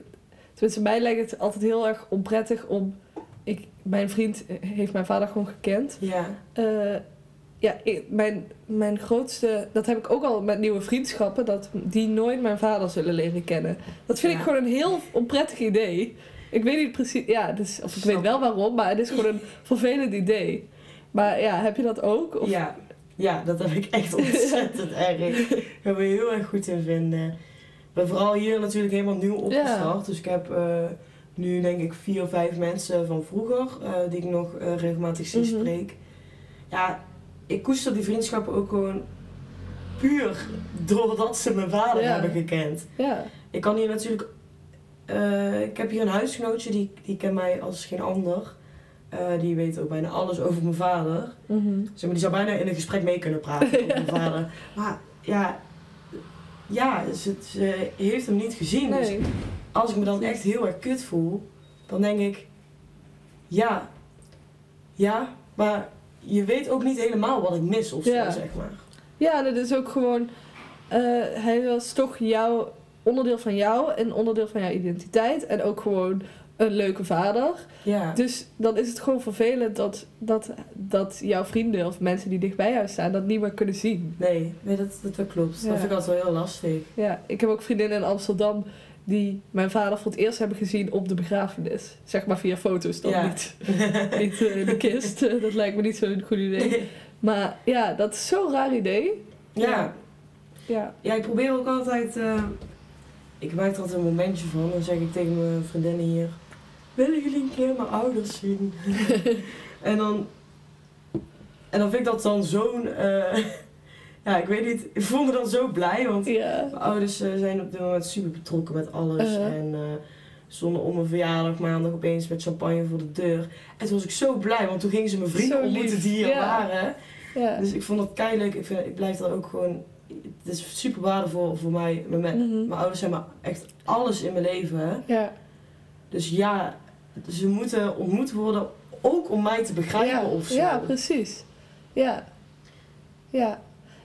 tenminste, mij lijkt het altijd heel erg onprettig om. Ik, mijn vriend heeft mijn vader gewoon gekend. Ja, ja, ik, mijn, mijn grootste, dat heb ik ook al met nieuwe vriendschappen, dat die nooit mijn vader zullen leren kennen. Dat vind ik gewoon een heel onprettig idee. Ik weet niet precies, ja, dus, of ik weet wel waarom, maar het is gewoon een vervelend idee. Maar ja, heb je dat ook? Of? ja, ja, dat heb ik echt ontzettend erg. Ik ben heel erg goed in vinden. Ik ben vooral hier natuurlijk helemaal nieuw opgestart. Dus ik heb eh, nu denk ik vier of vijf mensen van vroeger eh, die ik nog eh, regelmatig zie Mhm. spreek. Ja, ik koester die vriendschappen ook gewoon puur doordat ze mijn vader Ja. hebben gekend. Ja, Ik kan hier natuurlijk. ik heb hier een huisgenootje die, die kent mij als geen ander. Eh, die weet ook bijna alles over mijn vader. Mhm. Zeg maar, die zou bijna in een gesprek mee kunnen praten over mijn vader. Maar ja, ja ze, ze heeft hem niet gezien. Dus als ik me dan echt heel erg kut voel, dan denk ik, ja, ja, maar je weet ook niet helemaal wat ik mis of zo, Ja. zeg maar. Ja, dat is ook gewoon. eh, hij was toch jouw onderdeel van jou en onderdeel van jouw identiteit. En ook gewoon een leuke vader. Ja, Dus dan is het gewoon vervelend dat, dat, dat jouw vrienden of mensen die dicht bij jou staan dat niet meer kunnen zien. nee, nee dat, dat, klopt. Ja. Dat vind ik altijd wel heel lastig. Ja, ik heb ook vriendinnen in Amsterdam die mijn vader voor het eerst hebben gezien op de begrafenis. Zeg maar via foto's dan, Ja. niet, niet eh, de kist. dat lijkt me niet zo'n goed idee. Maar ja, dat is zo'n raar idee. ja. Ja. Ja, ik probeer ook altijd. eh, ik maak er altijd een momentje van. Dan zeg ik tegen mijn vriendinnen hier: Willen jullie een keer mijn ouders zien? en dan. En dan vind ik dat dan zo'n. eh, ja, ik weet niet. Ik voel me dan zo blij. Want mijn ouders eh, zijn op dit moment super betrokken met alles. Uh-huh. En eh stonden om mijn verjaardag maandag opeens met champagne voor de deur. En toen was ik zo blij, want toen gingen ze mijn vrienden ontmoeten die hier waren. Dus ik vond dat keihard. Ik, vind- ik blijf daar ook gewoon. Het is super waardevol voor mij. Mijn, mijn Mhm. ouders zijn maar echt alles in mijn leven. Dus ja, ze moeten ontmoet worden. Ook om mij te begrijpen ja. of zo. Ja, precies. Ja. Ja.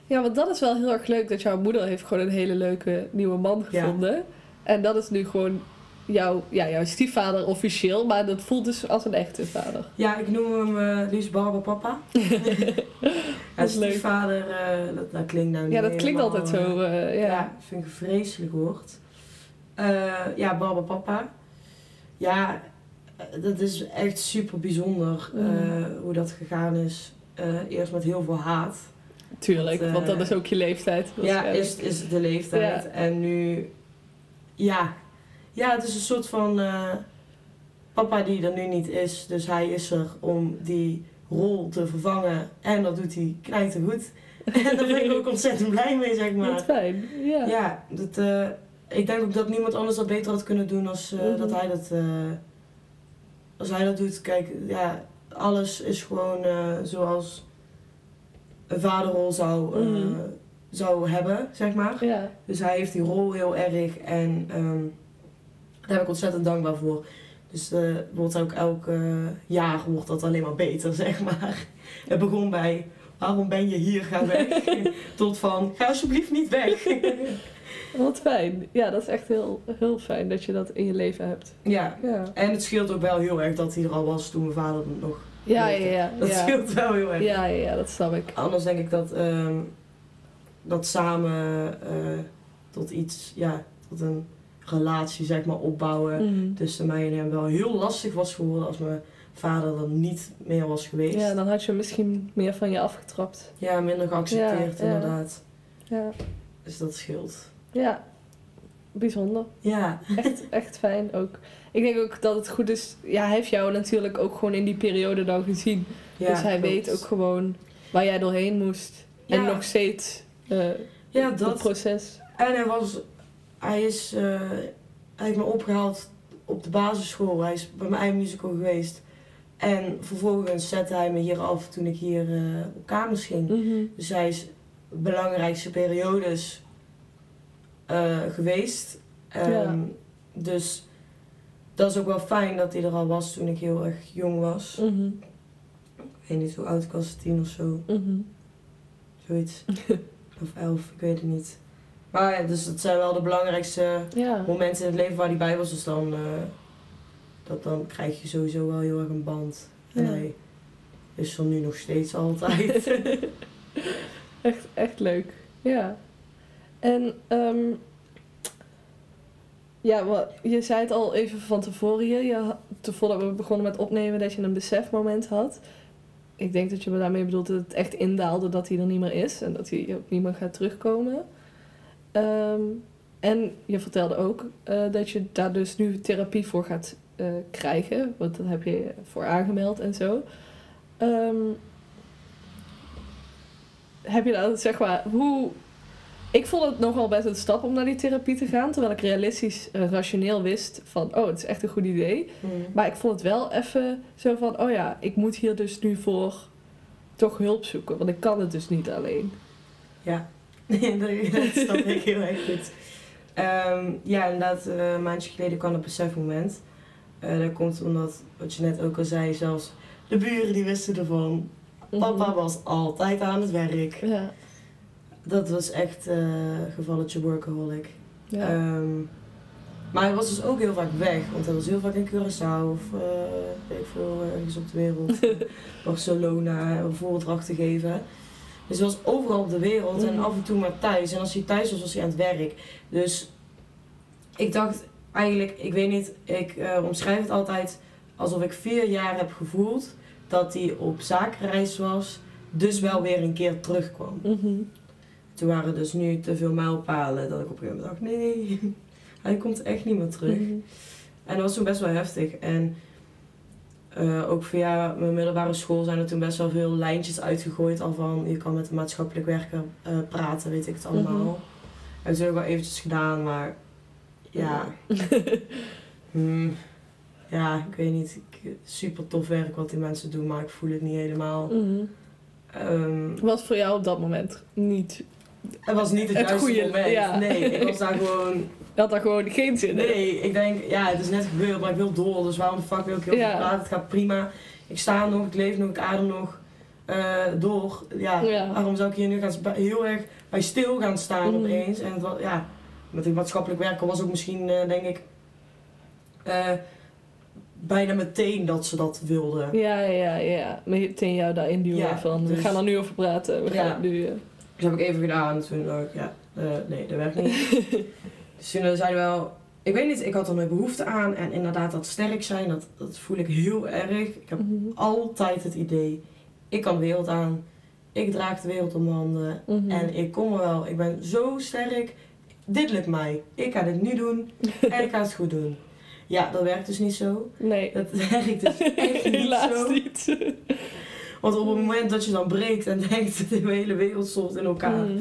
Ja, want dat is wel heel erg leuk dat jouw moeder heeft gewoon een hele leuke nieuwe man Ja. gevonden. En dat is nu gewoon jouw, ja, jouw stiefvader officieel, maar dat voelt dus als een echte vader. Ja, ik noem hem eh liefst Barba Papa. ja, stiefvader, eh, dat, dat klinkt nou niet Ja, dat klinkt altijd zo. eh, ja. ja. vind ik een vreselijk woord. Ja, Barba Papa. Ja, dat is echt super bijzonder eh, Mm. hoe dat gegaan is. Eh, eerst met heel veel haat. Tuurlijk, Dat, eh, want dat is ook je leeftijd. Ja, is, is de leeftijd. Ja. En nu, ja. Ja, het is een soort van eh, papa die er nu niet is. Dus hij is er om die rol te vervangen. En dat doet hij knijtergoed. En daar ben ik ook ontzettend blij mee, zeg maar. fijn. Ja. Ja, dat, eh, ik denk ook dat niemand anders dat beter had kunnen doen als eh, Mhm. dat hij dat, eh, als hij dat doet. Kijk, ja, alles is gewoon eh, zoals een vaderrol zou, eh, Mhm. zou hebben, zeg maar. Ja. Dus hij heeft die rol heel erg en ehm, daar ben ik ontzettend dankbaar voor. Dus eh wordt ook elk jaar wordt dat alleen maar beter, zeg maar. Het begon bij, waarom ben je hier, ga weg. Tot van, ga alsjeblieft niet weg. Wat fijn. Ja, dat is echt heel, heel fijn dat je dat in je leven hebt. ja, Ja. en het scheelt ook wel heel erg dat hij er al was toen mijn vader nog Ja, ja, ja. Dat ja. scheelt wel heel erg. Ja, ja, ja, dat snap ik. Anders denk ik dat, ehm, dat samen eh, tot iets, ja, tot een relatie zeg maar opbouwen Mhm. tussen mij en hem wel heel lastig was geworden als mijn vader er niet meer was geweest. Ja, dan had je misschien meer van je afgetrapt. Ja, minder geaccepteerd inderdaad. Ja, Dus dat scheelt. Ja. bijzonder. Ja, Echt, echt fijn ook. Ik denk ook dat het goed is. Ja, hij heeft jou natuurlijk ook gewoon in die periode dan gezien. ja dus hij klopt. weet ook gewoon waar jij doorheen moest. En nog steeds eh Ja, het dat. proces. En hij was, hij is, eh, hij heeft me opgehaald op de basisschool. Hij is bij mijn eigen musical geweest. En vervolgens zette hij me hier af toen ik hier eh, op kamers ging. Mhm. Dus hij is belangrijkste periodes eh, geweest. Ehm, Ja. Dus dat is ook wel fijn dat hij er al was toen ik heel erg jong was. Mhm. Ik weet niet hoe oud ik was, tien of zo. Mhm. Zoiets. of elf, ik weet het niet. Maar ja, dus dat zijn wel de belangrijkste Ja. momenten in het leven waar hij bij was. Dus dan, eh, dat, dan krijg je sowieso wel heel erg een band. En hij is er nu nog steeds altijd. echt, echt leuk. Ja. En ehm, ja, je zei het al even van tevoren hier. Je, voordat we begonnen met opnemen, dat je een besefmoment had. Ik denk dat je me daarmee bedoelt dat het echt indaalde dat hij er niet meer is. En dat hij ook niet meer gaat terugkomen. Ehm, en je vertelde ook eh, dat je daar dus nu therapie voor gaat eh, krijgen. Want dat heb je voor aangemeld en zo. Ehm, heb je dat, zeg maar, hoe... Ik vond het nogal best een stap om naar die therapie te gaan. Terwijl ik realistisch, eh, rationeel wist van... Oh, het is echt een goed idee. Hmm. Maar ik vond het wel even zo van... Oh ja, ik moet hier dus nu voor toch hulp zoeken. Want ik kan het dus niet alleen. Ja, dat snap ik heel erg goed. Ehm, ja, inderdaad, eh, een maandje geleden kwam het besefmoment. Eh dat komt omdat, wat je net ook al zei, zelfs de buren die wisten ervan. Papa Mhm. was altijd aan het werk. Ja. Dat was echt eh gevalletje workaholic. Ja. Ehm, maar hij was dus ook heel vaak weg, want hij was heel vaak in Curaçao of eh, weet ik veel, ergens op de wereld. Barcelona, een voordracht te geven. Dus hij was overal op de wereld en Mhm. af en toe maar thuis. En als hij thuis was, was hij aan het werk. Dus ik dacht eigenlijk, ik weet niet, ik eh, omschrijf het altijd alsof ik vier jaar heb gevoeld dat hij op zakenreis was, dus wel weer een keer terugkwam. Mhm. Toen waren dus nu te veel mijlpalen dat ik op een gegeven moment dacht, nee, hij komt echt niet meer terug. Mhm. En dat was toen best wel heftig. En eh, ook via mijn middelbare school zijn er toen best wel veel lijntjes uitgegooid. Al van, je kan met een maatschappelijk werker eh, praten, weet ik het allemaal. Mhm. Heb ik toen wel eventjes gedaan, maar ja. Hmm, ja, ik weet niet. Ik, super tof werk wat die mensen doen, maar ik voel het niet helemaal. Mhm. Ehm, Was voor jou op dat moment niet... het was niet het, Het juiste moment. ja. Nee, ik was daar gewoon Je had daar gewoon geen zin in. Nee, ik denk, ja, het is net gebeurd, maar ik wil door. Dus waarom de fuck wil ik heel Ja. veel praten? Het gaat prima. Ik sta nog, ik leef nog, ik adem nog eh, door. Ja, Ja. waarom zou ik hier nu gaan heel erg bij stil gaan staan Mhm. opeens? En het ja, met die maatschappelijk werken was ook misschien, eh, denk ik, eh, bijna meteen dat ze dat wilden. Ja, ja, ja. Meteen jou daarin duwen Ja, van... We dus- gaan er nu over praten. We gaan Ja. het nu... Dus heb ik even gedaan. Toen dacht ik, ja, eh, nee, dat werkt niet. dus toen we wel, ik weet niet, ik had er nooit behoefte aan. En inderdaad, dat sterk zijn, dat, dat voel ik heel erg. Ik heb mhm. altijd het idee, ik kan de wereld aan. Ik draag de wereld om mijn handen. Mhm. En ik kom er wel. Ik ben zo sterk. Dit lukt mij. Ik ga dit nu doen. en ik ga het goed doen. Ja, dat werkt dus niet zo. Nee. Dat werkt dus echt niet Helaas zo. niet. Want op het moment dat je dan breekt en denkt dat de hele wereld stort in elkaar. Mhm.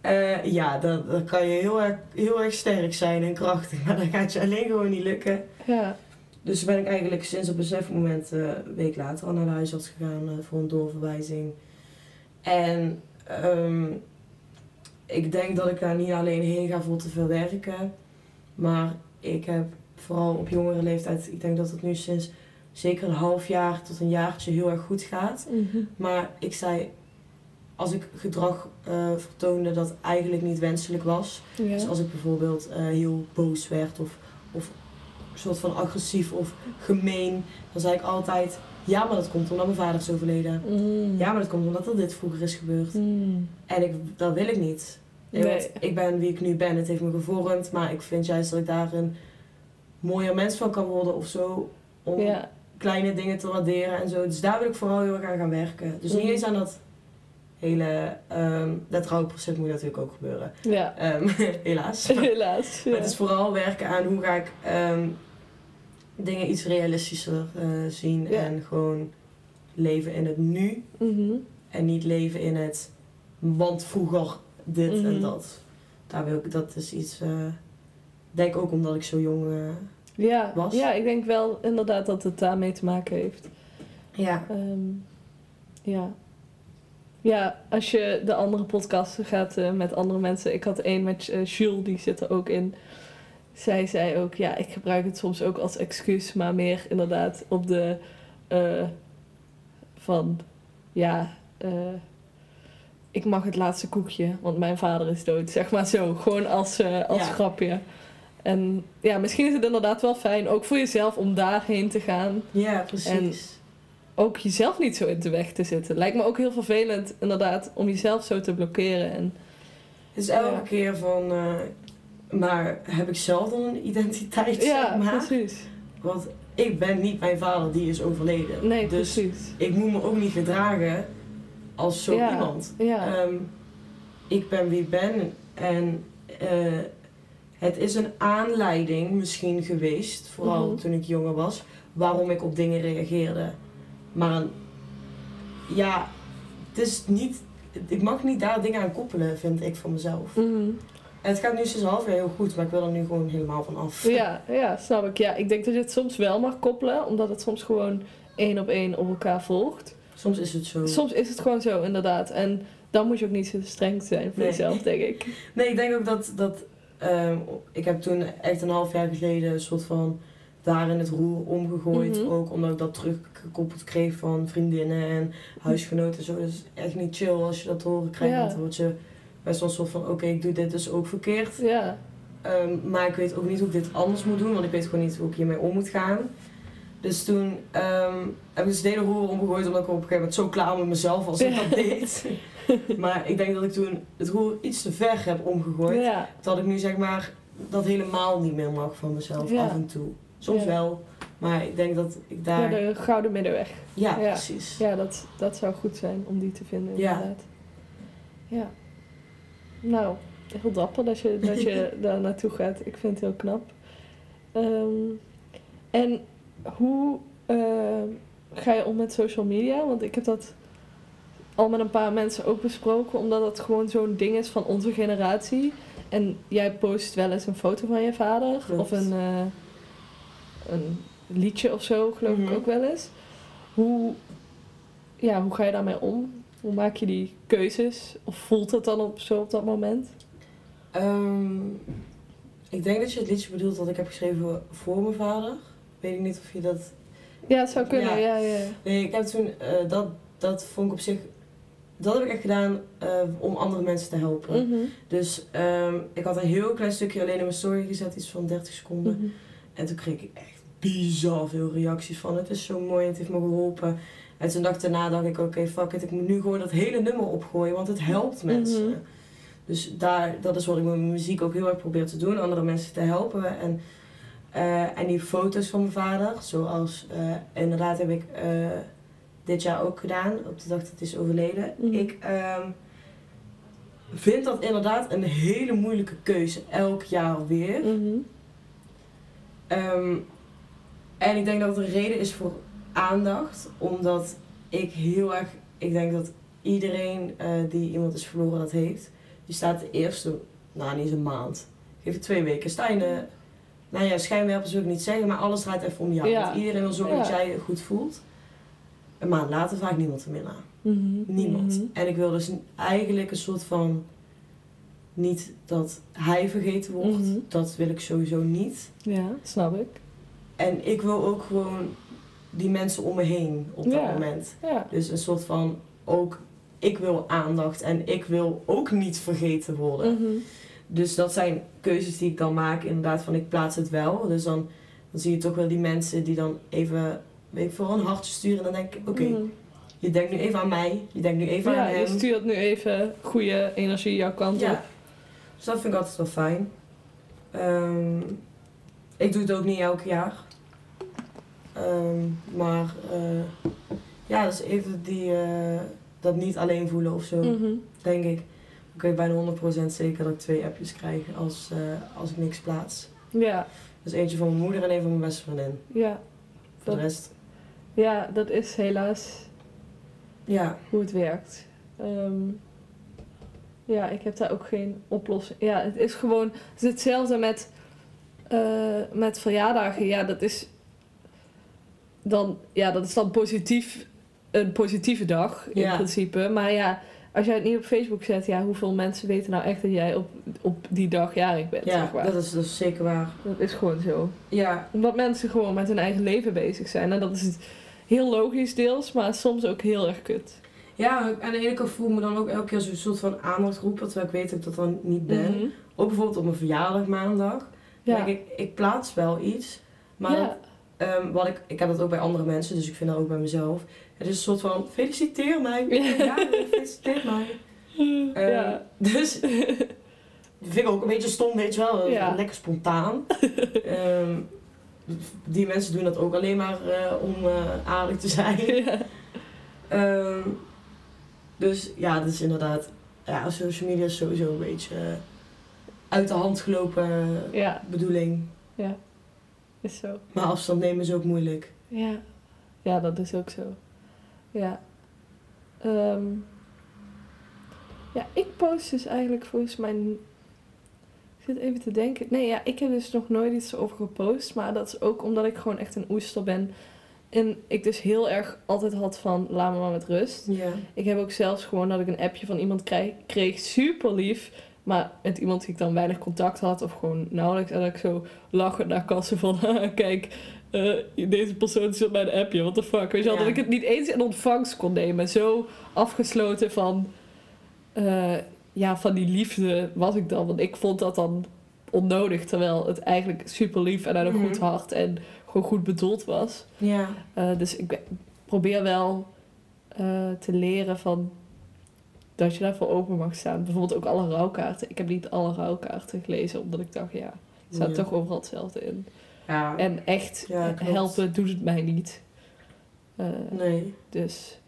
Eh, ja, dan, dan kan je heel erg, heel erg sterk zijn en krachtig. Maar dan gaat je alleen gewoon niet lukken. Ja. Dus ben ik eigenlijk sinds het besefmoment eh, een week later al naar de huisarts gegaan eh, voor een doorverwijzing. En ehm, ik denk dat ik daar niet alleen heen ga voor te veel werken. Maar ik heb vooral op jongere leeftijd, ik denk dat het nu sinds zeker een half jaar tot een jaartje heel erg goed gaat. Mhm. Maar ik zei, als ik gedrag eh, vertoonde dat eigenlijk niet wenselijk was. Ja. Dus als ik bijvoorbeeld eh, heel boos werd of, of een soort van agressief of gemeen, dan zei ik altijd: Ja, maar dat komt omdat mijn vader is overleden. Mhm. Ja, maar dat komt omdat er dit vroeger is gebeurd. Mhm. En ik, dat wil ik niet. Nee, Nee. Want ik ben wie ik nu ben, het heeft me gevormd, maar ik vind juist dat ik daar een mooier mens van kan worden of zo. Om Ja. Kleine dingen te waarderen en zo. Dus daar wil ik vooral heel erg aan gaan werken. Dus niet Mhm. eens aan dat hele, ehm dat rouwproces moet natuurlijk ook gebeuren. Ja, Ehm, helaas. helaas. Ja. Maar het is vooral werken aan hoe ga ik ehm, dingen iets realistischer eh, zien. Ja. En gewoon leven in het nu. Mhm. En niet leven in het, want vroeger dit Mhm. en dat. Daar wil ik, dat is iets, eh denk ook omdat ik zo jong, eh, ja. Was. ja, ik denk wel inderdaad dat het daarmee te maken heeft. ja. Ehm, ja. Ja, als je de andere podcasten gaat eh, met andere mensen. Ik had één met eh, Jules, die zit er ook in. Zij zei ook, ja, ik gebruik het soms ook als excuus, maar meer inderdaad op de eh, van, ja, ik mag het laatste koekje, want mijn vader is dood. Zeg maar zo, gewoon als, als Ja. grapje. En ja, misschien is het inderdaad wel fijn, ook voor jezelf, om daarheen te gaan ja, precies. ook jezelf niet zo in de weg te zitten. Lijkt me ook heel vervelend, inderdaad, om jezelf zo te blokkeren. En, Het is elke Ja. keer van, eh, maar heb ik zelf dan een identiteit, ja, zeg maar? precies. Want ik ben niet mijn vader, die is overleden. Nee, dus precies. ik moet me ook niet gedragen als zo Ja. iemand. Ja, Ehm, ik ben wie ik ben en eh, het is een aanleiding misschien geweest, vooral Mhm. toen ik jonger was, waarom ik op dingen reageerde. Maar een- ja, het is niet, ik mag niet daar dingen aan koppelen, vind ik van mezelf. Mhm. En het gaat nu sinds half jaar heel goed, maar ik wil er nu gewoon helemaal van af. ja, ja, snap ik. Ja, ik denk dat je het soms wel mag koppelen, omdat het soms gewoon één op één op elkaar volgt. Soms is het zo. Soms is het gewoon zo, inderdaad. En dan moet je ook niet zo streng zijn voor Nee. jezelf, denk ik. Nee, ik denk ook dat, dat ehm, ik heb toen echt een half jaar geleden een soort van daar in het roer omgegooid. Mhm. Ook omdat ik dat teruggekoppeld kreeg van vriendinnen en huisgenoten. Zo. Dat is echt niet chill als je dat te horen krijgt. Want dan word je best wel een soort van, oké, ik doe dit dus ook verkeerd. Ehm, maar ik weet ook niet hoe ik dit anders moet doen, want ik weet gewoon niet hoe ik hiermee om moet gaan. Dus toen heb ik dus hele roer omgegooid, omdat ik op een gegeven moment zo klaar met mezelf was dat ik dat deed. maar ik denk dat ik toen het roer iets te ver heb omgegooid. ja, Dat ik nu zeg maar dat helemaal niet meer mag van mezelf Ja. af en toe. Soms Ja. wel, maar ik denk dat ik daar... Ja, de gouden middenweg. ja. precies. Ja, dat, dat zou goed zijn om die te vinden, Ja. inderdaad. Ja. Nou, heel dapper dat je, dat je daar naartoe gaat. Ik vind het heel knap. Ehm, en hoe eh, ga je om met social media? Want ik heb dat al met een paar mensen ook besproken, omdat het gewoon zo'n ding is van onze generatie. En jij post wel eens een foto van je vader Klopt. of een, eh, een liedje of zo, geloof Mhm. ik ook wel eens. Hoe, ja, hoe ga je daarmee om? Hoe maak je die keuzes? Of voelt het dan op, zo op dat moment? Ehm, ik denk dat je het liedje bedoelt dat ik heb geschreven voor mijn vader. Weet ik niet of je dat... Ja, het zou kunnen, ja, Ja. ja. Nee, ik heb toen... eh, dat, dat vond ik op zich... Dat heb ik echt gedaan eh, om andere mensen te helpen. Mhm, Dus ehm, ik had een heel klein stukje alleen in mijn story gezet, iets van 30 seconden. mhm. En toen kreeg ik echt bizar veel reacties van het is zo mooi het heeft me geholpen. En toen dacht ik daarna, dacht ik oké, fuck it, ik moet nu gewoon dat hele nummer opgooien, want het helpt mensen. Mhm. Dus daar, dat is wat ik met mijn muziek ook heel erg probeer te doen, andere mensen te helpen. En, eh, en die foto's van mijn vader, zoals eh, inderdaad heb ik dit jaar ook gedaan, op de dag dat hij is overleden. Mhm. Ik ehm, vind dat inderdaad een hele moeilijke keuze, elk jaar weer. Mhm. Ehm, en ik denk dat het een reden is voor aandacht, omdat ik heel erg, ik denk dat iedereen eh, die iemand is verloren dat heeft, die staat de eerste, nou niet eens een maand, geef het twee weken, sta je de, nou ja, schijnwerpers wil ik niet zeggen, maar alles draait even om jou. Ja. Iedereen wil zorgen dat jij je goed voelt. Een maand later vraagt niemand er meer naar. Mhm. Niemand. Mhm. En ik wil dus eigenlijk een soort van, niet dat hij vergeten wordt, Mhm. dat wil ik sowieso niet. Ja, snap ik. En ik wil ook gewoon die mensen om me heen op dat Ja. moment. Ja. Dus een soort van ook, ik wil aandacht en ik wil ook niet vergeten worden. Mhm. Dus dat zijn keuzes die ik dan maak, inderdaad, van ik plaats het wel. Dus dan, dan zie je toch wel die mensen die dan even, weet ik een hartje sturen. En dan denk ik, oké, Mhm. je denkt nu even aan mij, je denkt nu even Ja, aan je hem. stuurt nu even goede energie jouw kant op. Ja. Dus dat vind ik altijd wel fijn. Ehm, ik doe het ook niet elk jaar. Ehm, maar eh, ja, dus even die, eh, dat niet alleen voelen of zo, Mhm. denk ik. Ik weet bijna 100% zeker dat ik twee appjes krijg als, eh, als ik niks plaats. Ja, Dus eentje van mijn moeder en een van mijn beste vriendin. ja. Voor Dat- de rest, Ja, dat is helaas ja. hoe het werkt. Ehm, ja, ik heb daar ook geen oplossing. Ja, het is gewoon het is hetzelfde met, eh, met verjaardagen. Ja, dat is dan, ja, dat is dan positief, een positieve dag in Ja. principe. Maar ja, als jij het niet op Facebook zet, ja, hoeveel mensen weten nou echt dat jij op, op die dag jarig bent? Ja, zeg maar. dat is, dat is zeker waar. dat is gewoon zo. Ja, Omdat mensen gewoon met hun eigen leven bezig zijn. En dat is het heel logisch deels, maar soms ook heel erg kut. ja, aan de ene kant voel ik me dan ook elke keer zo'n soort van aandacht roepen, terwijl ik weet dat ik dat dan niet ben. Mhm. Ook bijvoorbeeld op mijn verjaardag maandag. Ja. Denk ik, ik plaats wel iets, maar ja. dat, ehm, wat ik, ik heb dat ook bij andere mensen, dus ik vind dat ook bij mezelf. Het is een soort van, feliciteer mij, ja, feliciteer mij. Ehm, ja. Dus, dat vind ik ook een beetje stom, weet je wel, Ja. lekker spontaan. Ehm, die mensen doen dat ook alleen maar eh, om eh, aardig te zijn. ja. Ehm, dus ja, dat is inderdaad, ja, social media is sowieso een beetje eh, uit de hand gelopen Ja, bedoeling. is zo. Maar afstand nemen is ook moeilijk. Ja. ja, dat is ook zo. Ja. Ehm, ja, ik post dus eigenlijk volgens mij... Ik zit even te denken. Nee, ja, ik heb dus nog nooit iets over gepost. Maar dat is ook omdat ik gewoon echt een oester ben. En ik dus heel erg altijd had van, laat me maar met rust. Ja. Ik heb ook zelfs gewoon dat ik een appje van iemand kreeg, kreeg super lief. Maar met iemand die ik dan weinig contact had of gewoon nauwelijks. En dat ik zo lachend naar kassen van, "Haha, kijk, eh, deze persoon zit bij een appje, what the fuck. Weet je wel, Ja. dat ik het niet eens in ontvangst kon nemen. Zo afgesloten van, eh, ja, van die liefde was ik dan. Want ik vond dat dan onnodig, terwijl het eigenlijk super lief en uit een Mhm. goed hart en gewoon goed bedoeld was. Ja. Eh, dus ik be- probeer wel eh, te leren van dat je daarvoor open mag staan. Bijvoorbeeld ook alle rouwkaarten. Ik heb niet alle rouwkaarten gelezen, omdat ik dacht, ja, er staat Ja. toch overal hetzelfde in. Ja. En echt Ja, helpen doet het mij niet. Eh, Nee. Dus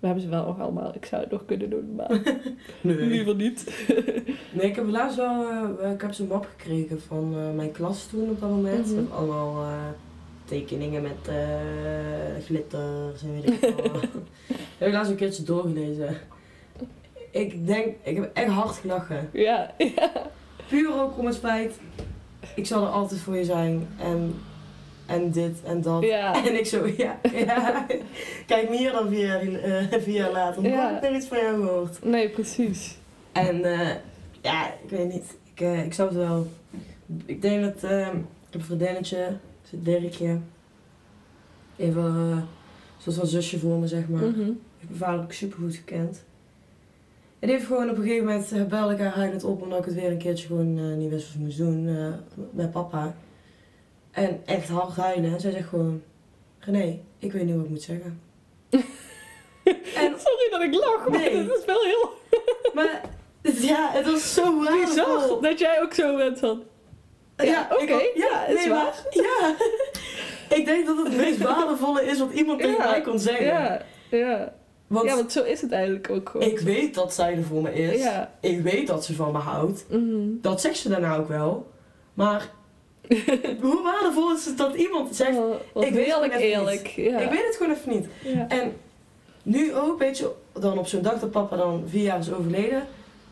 we hebben ze wel nog allemaal. Ik zou het nog kunnen doen, maar Nee. liever niet. Nee, ik heb laatst wel, eh, ik heb zo'n map gekregen van eh, mijn klas toen op dat moment. Mhm. Met allemaal tekeningen met glitters en weet ik wat. heb ik laatst een keertje doorgelezen. Ik denk, ik heb echt hard gelachen. ja, ja. Puur ook om het feit, ik zal er altijd voor je zijn. En, en dit en dat. ja. En ik zo, ja, ja. Kijk meer dan vier jaar, eh, vier jaar later. Nog Ja. nooit meer iets van jou gehoord. Nee, precies. En eh, ja, ik weet niet. Ik, eh, ik zou het wel. Ik denk dat. ik heb een vriendinnetje, Dirkje. Even eh, een zusje voor me, zeg maar. Mhm. Ik heb mijn vader ook super goed gekend. En die heeft gewoon op een gegeven moment belde ik haar huilend op omdat ik het weer een keertje gewoon niet wist wat ik moest doen met papa. En echt hard huilen. En zij zegt gewoon: René, ik weet niet wat ik moet zeggen. en, Sorry dat ik lach, maar Nee. het is wel heel maar ja, het was zo bizar waardevol. dat jij ook zo bent van... Ja, oké, ja, het is nee, maar- ja. ik denk dat het het meest waardevolle is wat iemand tegen Ja, mij kon zeggen. Ja, ja. Want, ja, want zo is het eigenlijk ook gewoon. ik weet dat zij er voor me is. Ja. Ik weet dat ze van me houdt. Mhm. Dat zegt ze daarna ook wel. Maar hoe waardevol is het dat iemand zegt... Oh, ik weet het eerlijk. Ja. Ik weet het gewoon even niet. ja. En nu ook, weet je, dan op zo'n dag dat papa dan vier jaar is overleden...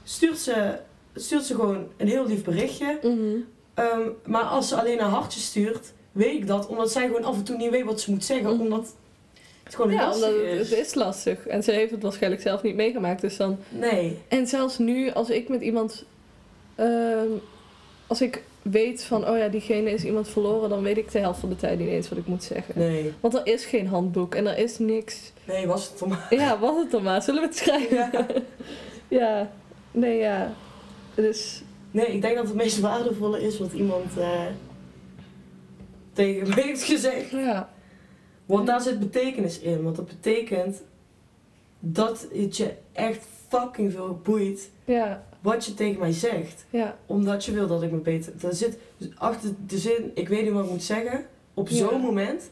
Stuurt ze, stuurt ze gewoon een heel lief berichtje. Mhm. Ehm, maar als ze alleen een hartje stuurt, weet ik dat. Omdat zij gewoon af en toe niet weet wat ze moet zeggen. Mhm. Omdat het gewoon Ja, lastig omdat het, is. het is lastig. En ze heeft het waarschijnlijk zelf niet meegemaakt. Dus dan... Nee. En zelfs nu, als ik met iemand... ehm, als ik weet van, oh ja, diegene is iemand verloren... dan weet ik de helft van de tijd niet eens wat ik moet zeggen. Nee. Want er is geen handboek en er is niks. Nee, was het dan maar. Ja, was het dan maar. Zullen we het schrijven? Ja. Ja. Nee, ja. Dus... Nee, ik denk dat het meest waardevolle is wat iemand eh, tegen me heeft gezegd. Ja. Want daar zit betekenis in. Want dat betekent dat het je echt fucking veel boeit Ja. wat je tegen mij zegt. Ja. Omdat je wil dat ik me beter... Er zit achter de zin, ik weet niet wat ik moet zeggen. Op Ja. zo'n moment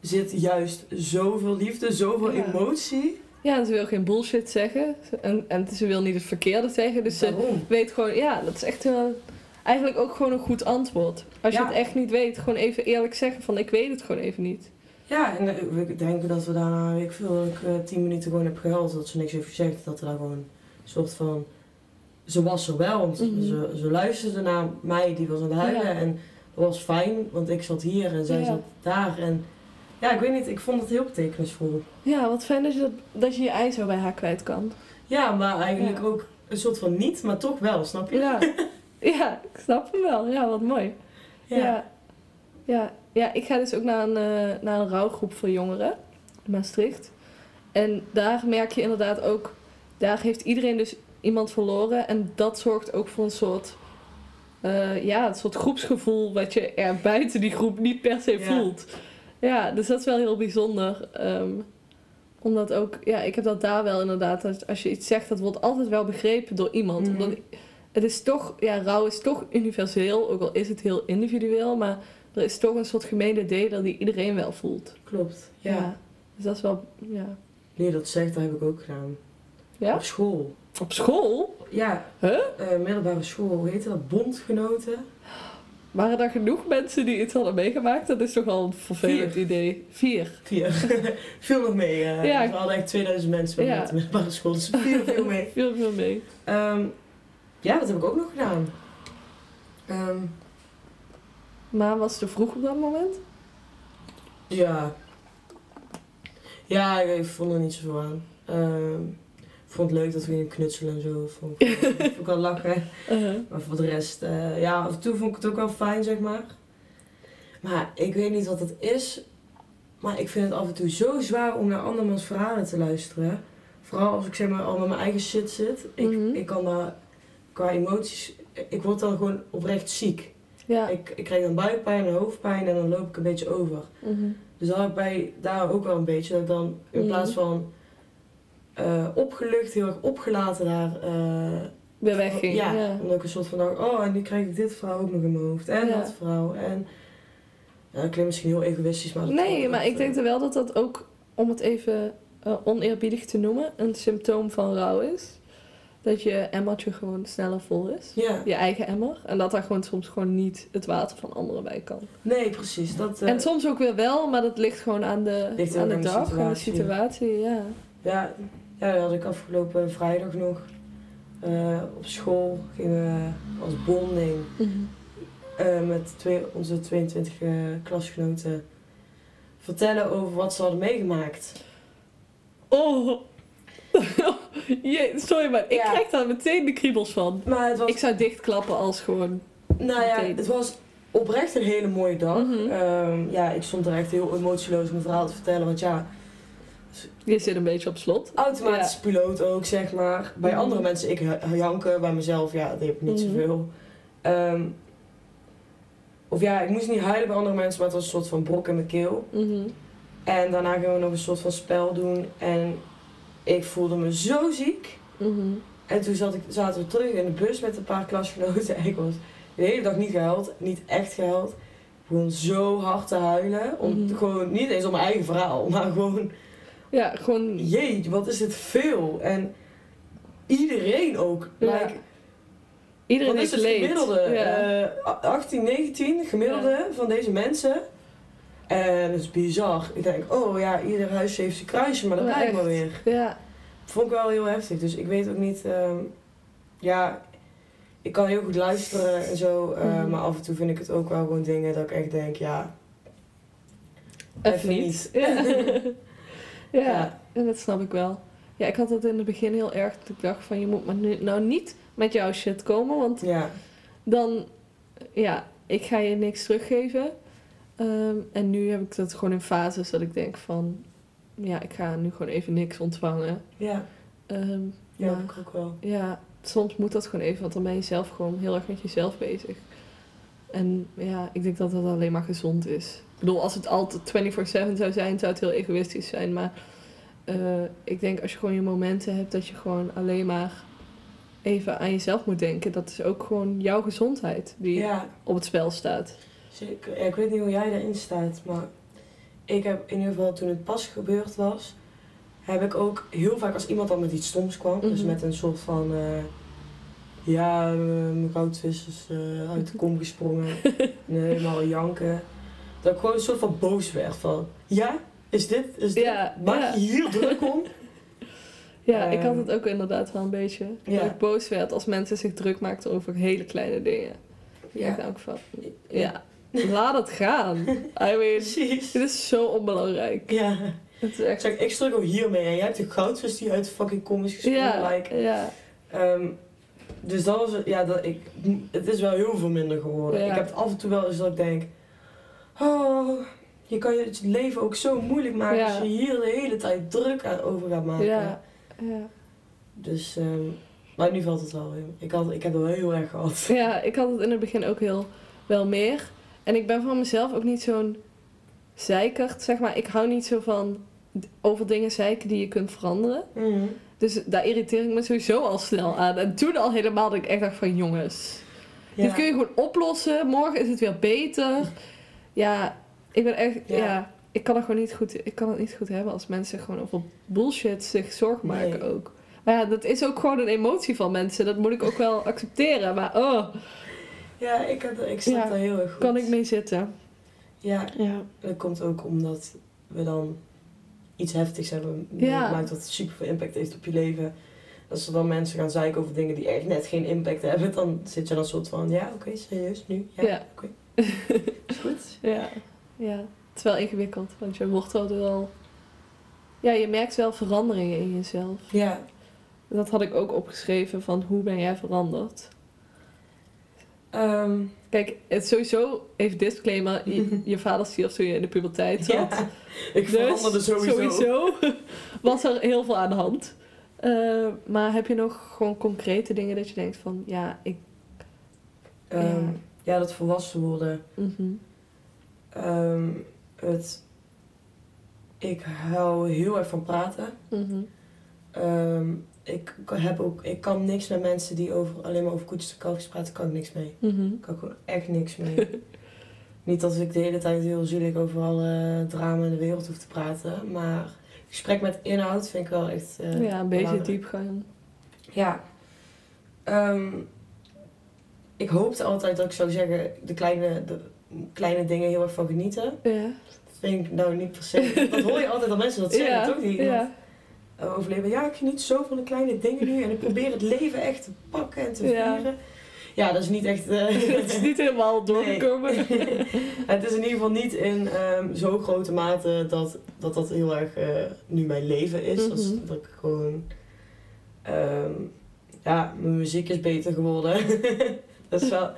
zit juist zoveel liefde, zoveel emotie. Ja, en ze wil geen bullshit zeggen. En, en ze wil niet het verkeerde zeggen. Dus ze weet gewoon, ja, dat is echt wel, eigenlijk ook gewoon een goed antwoord. Als je het echt niet weet, gewoon even eerlijk zeggen van ik weet het gewoon even niet. Ja, en eh, we denken dat we daarna, weet ik veel, dat ik eh, tien minuten gewoon heb gehuild. Dat ze niks heeft gezegd. Dat er daar gewoon een soort van... Ze was er wel, want Mhm. ze, ze luisterde naar mij, die was aan het huilen. Ja. En dat was fijn, want ik zat hier en zij Ja. zat daar. En ja, ik weet niet, ik vond het heel betekenisvol. Ja, wat fijn dat je, dat, dat je je ei zo bij haar kwijt kan. Ja, maar eigenlijk Ja. ook een soort van niet, maar toch wel, snap je? Ja, ja ik snap hem wel. Ja, wat mooi. Ja. Ja, ja. Ik ga dus ook naar een, eh, naar een rouwgroep voor jongeren in Maastricht. En daar merk je inderdaad ook, daar heeft iedereen dus iemand verloren. En dat zorgt ook voor een soort, eh, ja, een soort groepsgevoel wat je er buiten die groep niet per se Ja. voelt. Ja, dus dat is wel heel bijzonder. ehm, omdat ook, ja, ik heb dat daar wel inderdaad, als, als je iets zegt, dat wordt altijd wel begrepen door iemand. Mhm. Omdat het is toch, ja, rouw is toch universeel, ook al is het heel individueel, maar er is toch een soort gemene deler die iedereen wel voelt. Klopt, ja. Dus dat is wel, ja. Nee, dat zegt, dat heb ik ook gedaan. Ja? Op school. Op school? Ja, Huh? eh, middelbare school, hoe heette dat? Bondgenoten. Waren er genoeg mensen die iets hadden meegemaakt? Dat is toch al een vervelend Vier. idee. Vier. Vier. veel nog mee. eh. Ja. We hadden echt 2000 mensen Ja. de middelbare school, dus veel, veel mee. Veel, veel mee. Ehm, ja, dat heb ik ook nog gedaan. Ehm, Maar was het te vroeg op dat moment? ja. Ja, ik vond er niet zoveel aan. Ehm, ik vond het leuk dat we gingen knutselen en zo. Vond ik, vond ik wel lachen. Uh-huh. Maar voor de rest, eh, ja, af en toe vond ik het ook wel fijn, zeg maar. Maar ik weet niet wat het is. Maar ik vind het af en toe zo zwaar om naar andermans verhalen te luisteren. Vooral als ik zeg maar al met mijn eigen shit zit. Ik, Mhm. ik kan daar qua emoties... Ik word dan gewoon oprecht ziek. Ja. Ik, ik krijg dan buikpijn en hoofdpijn en dan loop ik een beetje over. Mhm. Dus dan heb ik bij daar ook wel een beetje. Dat ik dan in Mhm. plaats van eh, opgelucht, heel erg opgelaten daar... eh, Weer wegging. ja, Ja. omdat ik een soort van dacht, oh, en nu krijg ik dit verhaal ook nog in mijn hoofd. En Ja. dat verhaal. En ja, dat klinkt misschien heel egoïstisch, maar... dat Nee, maar ik denk er wel dat dat ook, om het even eh, oneerbiedig te noemen, een symptoom van rouw is. Dat je emmertje gewoon sneller vol is. Ja, Je eigen emmer. En dat daar gewoon soms gewoon niet het water van anderen bij kan. nee, precies. Dat, eh, En soms ook weer wel, maar dat ligt gewoon aan de, Ligt aan de dag, aan de situatie. Ja. ja, ja, dat had ik afgelopen vrijdag nog. eh, op school gingen we als bonding Mhm. eh, met twee, onze 22 eh, klasgenoten vertellen over wat ze hadden meegemaakt. Oh. Sorry, maar ik Ja. krijg daar meteen de kriebels van. Maar het was, Ik zou dichtklappen als gewoon... nou ja, meteen. het was oprecht een hele mooie dag. Mhm. Ehm, ja, ik stond er echt heel emotieloos om mijn verhaal te vertellen. Want ja, Je zit een beetje op slot. automatisch piloot ook, zeg maar. Bij Mhm. andere mensen, ik janken. Bij mezelf, ja, dat heb ik niet Mhm. zoveel. Ehm, of ja, ik moest niet huilen bij andere mensen, maar het was een soort van brok in mijn keel. En daarna gingen we nog een soort van spel doen. En ik voelde me zo ziek. Mhm. En toen zat ik, zaten we terug in de bus met een paar klasgenoten. En ik was de hele dag niet gehuild, niet echt gehuild. Gewoon zo hard te huilen. Om, Mhm. Gewoon niet eens om mijn eigen verhaal, maar gewoon Ja, gewoon... Jee, wat is dit veel? En iedereen ook. Ja. Like, Iedereen wat is het leed. gemiddelde? Ja. Eh, 18, 19 gemiddelde van deze mensen. En het is bizar. Ik denk, oh ja, ieder huisje heeft zijn kruisje, maar dat lijkt me weer. ja. Vond ik wel heel heftig. Dus ik weet ook niet... ehm, ja, ik kan heel goed luisteren en zo. eh, Mhm. Maar af en toe vind ik het ook wel gewoon dingen dat ik echt denk, ja... Even, Even niet. niet. Ja. ja, Ja. en dat snap ik wel. Ja, ik had dat in het begin heel erg. Dat ik dacht van, je moet maar nu, nou niet met jouw shit komen. Want Ja, dan, ja, ik ga je niks teruggeven. Ehm, en nu heb ik dat gewoon in fases dat ik denk van... Ja, ik ga nu gewoon even niks ontvangen. ja, Ehm, ja, maar- ik ook wel. ja, soms moet dat gewoon even, want dan ben je zelf gewoon heel erg met jezelf bezig. En ja, ik denk dat dat alleen maar gezond is. Ik bedoel, als het altijd 24-7 zou zijn, zou het heel egoïstisch zijn. Maar eh, ik denk als je gewoon je momenten hebt dat je gewoon alleen maar even aan jezelf moet denken. Dat is ook gewoon jouw gezondheid die Ja, op het spel staat. Zeker. Ja, ik weet niet hoe jij daarin staat, maar ik heb in ieder geval toen het pas gebeurd was, heb ik ook heel vaak als iemand dan met iets stoms kwam, dus Mhm. met een soort van, eh, ja, eh, mijn goudvis is eh, uit de kom gesprongen, en helemaal janken, dat ik gewoon een soort van boos werd van, ja, is dit, is dit, Ja, maak ja. je hier druk om? Ja, ik had Ehm, het ook inderdaad wel een beetje. ja. Dat ik boos werd als mensen zich druk maakten over hele kleine dingen. Ik Ja. dacht ook van, ja, laat het gaan. I mean, Precies. dit is zo onbelangrijk. Ja. Het is Ik echt... zeg, ik struggle hiermee en jij hebt de goudvis die uit fucking kom is gesprongen. Ja, Like, ja, Ehm, dus dat was, ja, dat ik, het is wel heel veel minder geworden. Ja. Ik heb het af en toe wel eens dat ik denk, oh, je kan je het leven ook zo moeilijk maken Ja. als je hier de hele tijd druk over gaat maken. ja, ja. Dus, ehm, maar nu valt het wel weer. Ik, had, ik heb het wel heel erg gehad. Ja, ik had het in het begin ook heel wel meer. En ik ben van mezelf ook niet zo'n zeikert, zeg maar. Ik hou niet zo van over dingen zeiken die je kunt veranderen. Mhm. Dus daar irriteer ik me sowieso al snel aan. En toen al helemaal dat ik echt dacht van jongens, Ja. dit kun je gewoon oplossen. Morgen is het weer beter. Ja, ik ben echt, ja. Ja. ik kan het gewoon niet goed, ik kan het niet goed hebben als mensen gewoon over bullshit zich zorgen maken Nee. ook. Maar ja, dat is ook gewoon een emotie van mensen. Dat moet ik ook wel accepteren. Maar oh, Ja, ik, heb, ik snap Ja, daar heel erg goed. kan ik mee zitten. Ja, Ja. dat komt ook omdat we dan iets heftigs hebben Ja. meegemaakt dat super veel impact heeft op je leven. Als er dan mensen gaan zeiken over dingen die echt net geen impact hebben, dan zit je dan soort van, ja, oké, serieus, nu? Ja, Ja. oké. Is goed. Ja. ja, het is wel ingewikkeld. Want je wordt wel wel... Ja, je merkt wel veranderingen in jezelf. Ja, Dat had ik ook opgeschreven van hoe ben jij veranderd? Ehm, Kijk, het sowieso even disclaimer. Je, je vader stierf toen je in de puberteit zat. ja. ik veranderde sowieso. Dus sowieso was er heel veel aan de hand. Eh, maar heb je nog gewoon concrete dingen dat je denkt van... Ja, ik... Ehm, Ja. ja. dat volwassen worden. mhm, Ehm, het, ik hou heel erg van praten. mhm. Ehm, ik, heb ook, ik kan niks met mensen die over, alleen maar over koetjes en kalfjes praten, kan ik niks mee. Ik kan gewoon echt niks mee. Niet dat ik de hele tijd heel zielig over alle drama in de wereld hoef te praten, maar gesprek met inhoud vind ik wel echt. eh, ja, een beetje belangrijk. diepgang. Ja. Ehm, ik hoopte altijd dat ik zou zeggen, de kleine, de kleine dingen heel erg van genieten. Ja. Dat vind ik nou niet per se. Dat hoor je altijd dat mensen dat zeggen, ja. toch? Die ja. Eh, overleven. Ja, ik geniet zo van de kleine dingen nu en ik probeer het leven echt te pakken en te vieren. Ja, dat is niet echt. eh, Het is niet helemaal doorgekomen. het is in ieder geval niet in ehm, zo grote mate dat dat, dat heel erg eh, nu mijn leven is. Dat, is- Mhm. dat ik gewoon. ehm, ja, mijn muziek is beter geworden. dat is wel,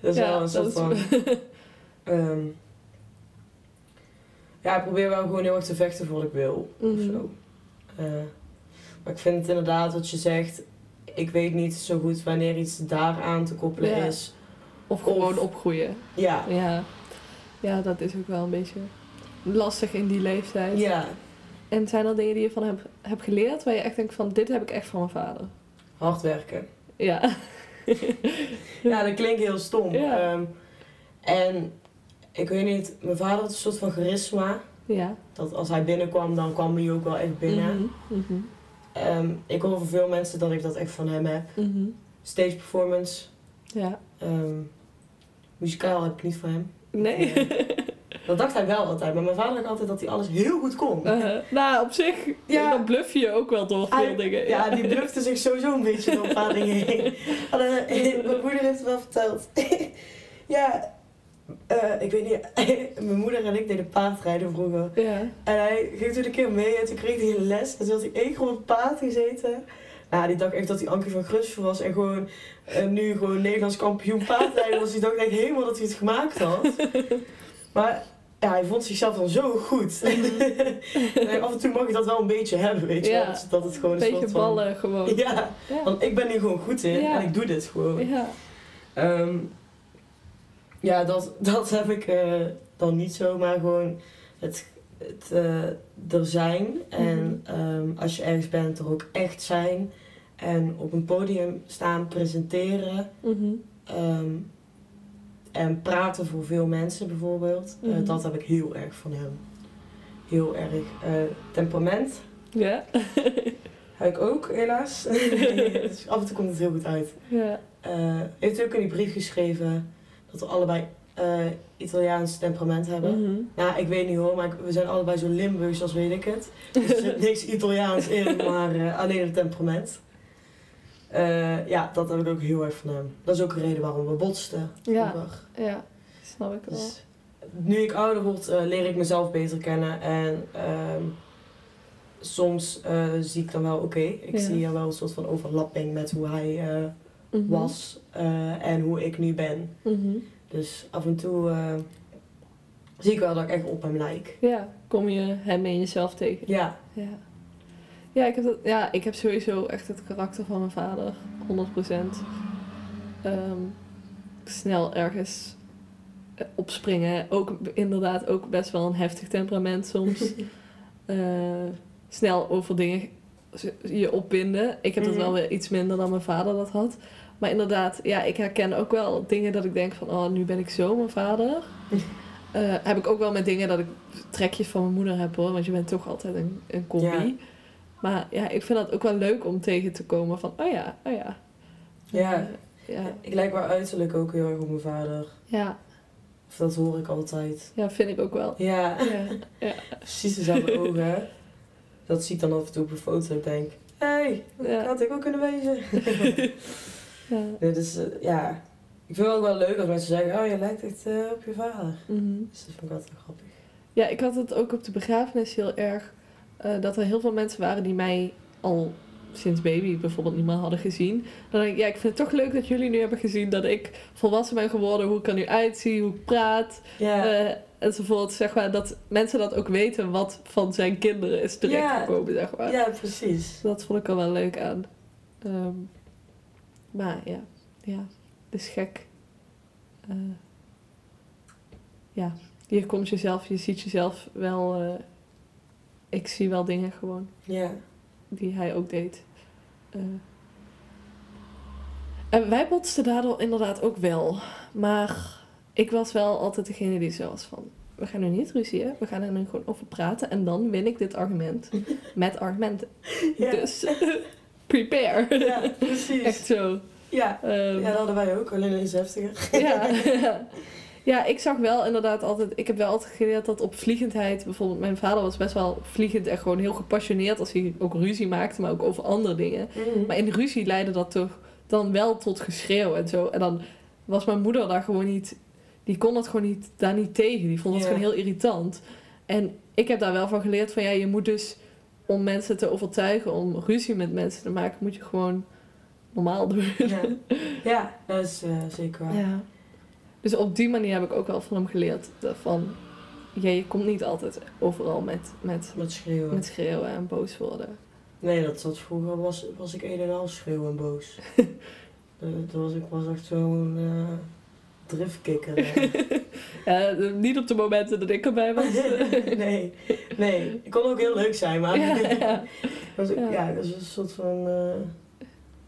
dat is Ja, wel een soort van. ehm, ja, ik probeer wel gewoon heel erg te vechten voor wat ik wil. Of Mhm. zo. Eh, maar ik vind het inderdaad wat je zegt. Ik weet niet zo goed wanneer iets daaraan te koppelen Ja. is. Of gewoon Of- opgroeien. Ja, Ja. ja, dat is ook wel een beetje lastig in die leeftijd. ja. En zijn er dingen die je van hebt, hebt geleerd waar je echt denkt van dit heb ik echt van mijn vader? hard werken. Ja. Ja, dat klinkt heel stom. Ja. Ehm, en ik weet niet, mijn vader had een soort van charisma. Ja. Dat als hij binnenkwam, dan kwam hij ook wel echt binnen. Mhm, mhm, Ehm, ik hoor van veel mensen dat ik dat echt van hem heb. mhm. Stage performance. Ja. ehm, muzikaal heb ik niet van hem. Nee. Dat dacht hij wel altijd. Maar mijn vader dacht altijd dat hij alles heel goed kon. Uh, nou, op zich, Ja. dan bluff je ook wel door veel dingen. Ja, die blufte zich sowieso een beetje door vader heen. En, eh, mijn moeder heeft het wel verteld. ja, eh, ik weet niet. mijn moeder en ik deden paardrijden vroeger. Ja. En hij ging toen een keer mee en toen kreeg hij een les. En toen had hij één keer op een paard gezeten. Nou, die dacht echt dat hij Ankie van Grusver was. En gewoon eh, nu gewoon Nederlands kampioen paardrijden was. Die dacht echt helemaal dat hij het gemaakt had. Maar ja, hij vond zichzelf dan zo goed. en af en toe mag je dat wel een beetje hebben, weet je Ja. wel. Dus Dat het gewoon Een een beetje soort van... ballen gewoon. Ja, Ja. want ik ben hier gewoon goed in en ik doe dit gewoon. Ja. Ja, dat, dat heb ik eh, dan niet zo, maar gewoon het, het eh, er zijn. En ehm, als je ergens bent, er ook echt zijn. En op een podium staan, presenteren. Mhm. ehm, en praten voor veel mensen bijvoorbeeld. Eh, Mhm. dat heb ik heel erg van hem. heel erg. Temperament Ja. heb ik ook, helaas. dus af en toe komt het heel goed uit. ja. Eh heeft ook in die brief geschreven dat we allebei eh, Italiaans temperament hebben. Mhm. Nou, ik weet niet hoor, maar we zijn allebei zo Limburgs als weet ik het. Dus er zit niks Italiaans in, maar eh, alleen het temperament. Eh, ja, dat heb ik ook heel erg van hem. Dat is ook een reden waarom we botsten. Ja. Ja, snap ik wel. Dus, nu ik ouder word, leer ik mezelf beter kennen. En ehm, soms zie ik dan wel, oké, ik Ja. zie er wel een soort van overlapping met hoe hij Mhm. was eh, en hoe ik nu ben. Mhm. Dus af en toe eh, zie ik wel dat ik echt op hem lijk. Ja, kom je hem en jezelf tegen. Ja, Ja. Ja ik, heb dat, ja, ik heb sowieso echt het karakter van mijn vader, 100%. Ehm, snel ergens eh, opspringen. Ook inderdaad ook best wel een heftig temperament soms. Snel over dingen je opbinden. Ik heb dat Mhm. wel weer iets minder dan mijn vader dat had. Maar inderdaad, ja, ik herken ook wel dingen dat ik denk van... oh, nu ben ik zo mijn vader. Eh, heb ik ook wel met dingen dat ik trekjes van mijn moeder heb hoor. Want je bent toch altijd een, een combi. Ja. Maar ja, ik vind dat ook wel leuk om tegen te komen van... oh ja, oh ja. ja. Eh, ja, Ik lijk wel uiterlijk ook heel erg op mijn vader. ja, Of dat hoor ik altijd. ja, vind ik ook wel. Ja, Ja, precies dezelfde ogen. Dat zie ik dan af en toe op een foto en denk... Hé, hey, dat Ja. had ik ook kunnen wezen. ja. Nee, dus eh, ja, ik vind het ook wel leuk als mensen zeggen... Oh, je lijkt echt eh, op je vader. Mhm. Dus dat vind ik altijd wel grappig. Ja, ik had het ook op de begrafenis heel erg. eh, dat er heel veel mensen waren die mij al sinds baby bijvoorbeeld niet meer hadden gezien. Dan denk ik, ja, ik vind het toch leuk dat jullie nu hebben gezien dat ik volwassen ben geworden. Hoe ik er nu uitzie, hoe ik praat. Eh, enzovoort. Zeg maar, dat mensen dat ook weten wat van zijn kinderen is terechtgekomen, zeg maar. ja precies. Dat vond ik er wel leuk aan. Ehm, maar ja, ja, het is gek. Eh, ja, je komt jezelf, je ziet jezelf wel. eh, ik zie wel dingen gewoon Ja. Die hij ook deed. Eh, en wij botsten daardoor inderdaad ook wel. Maar ik was wel altijd degene die zo was van... We gaan nu niet ruzien, we gaan er nu gewoon over praten. En dan win ik dit argument met argumenten. Ja. Dus prepare. Ja, precies. Echt zo. Ja. Ehm, ja, dat hadden wij ook, alleen iets heftiger. ja. Ja, ik zag wel inderdaad altijd... Ik heb wel altijd geleerd dat op vliegendheid... Bijvoorbeeld mijn vader was best wel vliegend en gewoon heel gepassioneerd... als hij ook ruzie maakte, maar ook over andere dingen. Mhm. Maar in ruzie leidde dat toch dan wel tot geschreeuw en zo. En dan was mijn moeder daar gewoon niet... Die kon dat gewoon niet, daar niet tegen. Die vond het Ja. gewoon heel irritant. En ik heb daar wel van geleerd van... Ja, je moet dus... Om mensen te overtuigen om ruzie met mensen te maken... Moet je gewoon normaal doen. Ja. ja, dat is eh, zeker waar. Ja. Dus op die manier heb ik ook wel van hem geleerd. dat Van, ja, je komt niet altijd overal met, met, Met schreeuwen. met schreeuwen en boos worden. Nee, dat vroeger was, was ik een en al schreeuwen en boos. dat, dat was, ik was echt zo'n eh driftkikker. Ja, niet op de momenten dat ik erbij was. nee, nee. Ik kon ook heel leuk zijn, maar ja, ja. was, Ja. ja. dat is een soort van eh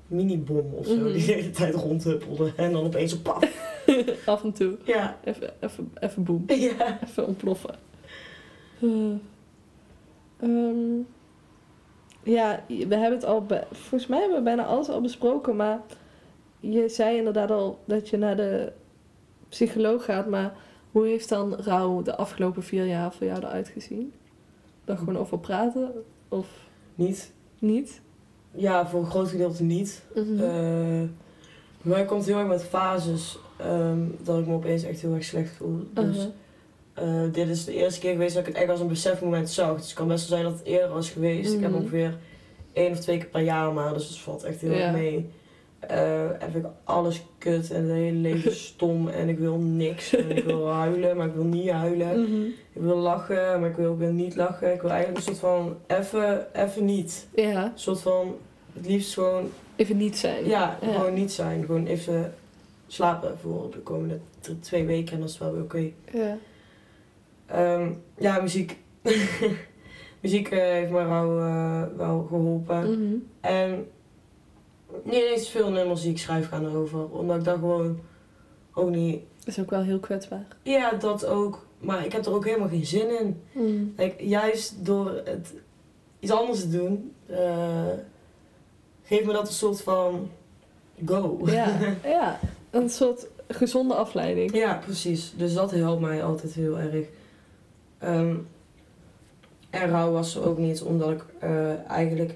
minibom of zo Mhm. die de hele tijd rondhuppelde. En dan opeens een paf. Af en toe. Ja, Even, even, even boem. ja. Even ontploffen. Eh, ehm, ja, we hebben het al... volgens mij hebben we bijna alles al besproken, maar... Je zei inderdaad al dat je naar de psycholoog gaat, maar hoe heeft dan rouw de afgelopen vier jaar voor jou eruit gezien? Daar gewoon over praten of Niet. niet? Ja, voor een groot gedeelte niet. Eh, bij mij komt het heel erg met fases ehm, dat ik me opeens echt heel erg slecht voel. Dus Uh-huh. eh, dit is de eerste keer geweest dat ik het echt als een besefmoment zag. Dus het kan best wel zijn dat het eerder was geweest. Ik heb Mhm. ongeveer één of twee keer per jaar maar, dus het valt echt heel Ja. erg mee. Eh, en vind ik alles kut en het hele leven stom en ik wil niks. En ik wil huilen, maar ik wil niet huilen. Mhm. Ik wil lachen, maar ik wil, wil niet lachen. Ik wil eigenlijk een soort van even, even niet. Ja, Een soort van, het liefst gewoon even niet zijn. ja, Ja. gewoon niet zijn. Gewoon even slapen voor de komende twee weken en dat is wel weer oké. Ja. Ehm, ja, muziek. muziek eh, heeft mij wel, eh, wel geholpen. Mhm. En niet eens veel nummers die ik schrijf gaan erover. Omdat ik daar gewoon ook niet is ook wel heel kwetsbaar. Ja, dat ook. Maar ik heb er ook helemaal geen zin in. Mm. Like, juist door het iets anders te doen, eh geeft me dat een soort van go. Ja, ja, een soort gezonde afleiding. Ja, precies. Dus dat helpt mij altijd heel erg. Ehm, en rouw was er ook niet, omdat ik eh, eigenlijk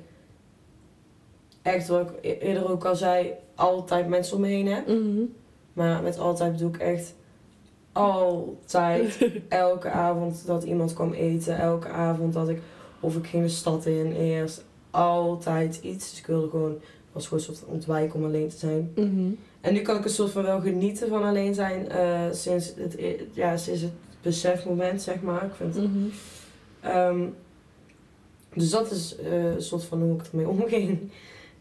echt, wat ik e- eerder ook al zei, altijd mensen om me heen heb. Mhm. Maar met altijd bedoel ik echt altijd, elke avond dat iemand kwam eten, elke avond dat ik, of ik ging de stad in eerst, altijd iets. Dus ik wilde gewoon, was gewoon een soort ontwijken om alleen te zijn. Mhm. En nu kan ik een soort van wel genieten van alleen zijn eh, sinds, het, e- ja, sinds het besefmoment, zeg maar. Ik vind, Mhm. Ehm, dus dat is eh, een soort van hoe ik ermee omging.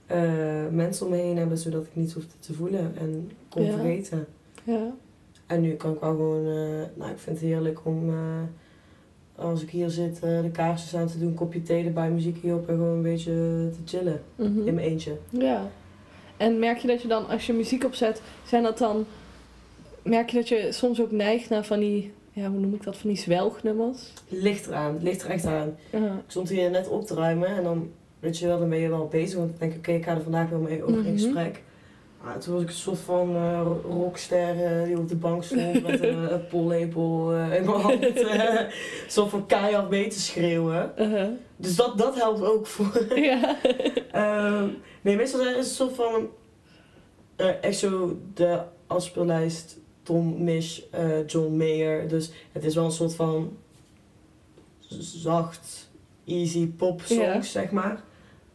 Eh, mensen om me heen hebben zodat ik niet hoefde te voelen en kon Ja. vergeten. Ja. En nu kan ik wel gewoon, nou ik vind het heerlijk om als ik hier zit de kaarsjes aan te doen, een kopje thee erbij, muziekje op en gewoon een beetje te chillen Mhm. in mijn eentje. Ja. En merk je dat je dan, als je muziek opzet, zijn dat dan... Merk je dat je soms ook neigt naar van die, ja, hoe noem ik dat, van die zwelgnummers? Ligt eraan, ligt er echt aan. Ik stond hier net op te ruimen en dan, weet je wel, dan ben je wel bezig. Want dan denk ik, oké, ik ga er vandaag wel mee over in Mhm. gesprek. Maar toen was ik een soort van eh, rockster eh, die op de bank stond met een, een pollepel eh, in mijn hand. een soort van keihard mee te schreeuwen. Uh-huh. Dus dat, dat helpt ook voor. ja. Ehm, nee, meestal is het een soort van, echt zo de afspeellijst Tom Misch, eh, John Mayer. Dus het is wel een soort van zacht, easy pop songs, zeg maar.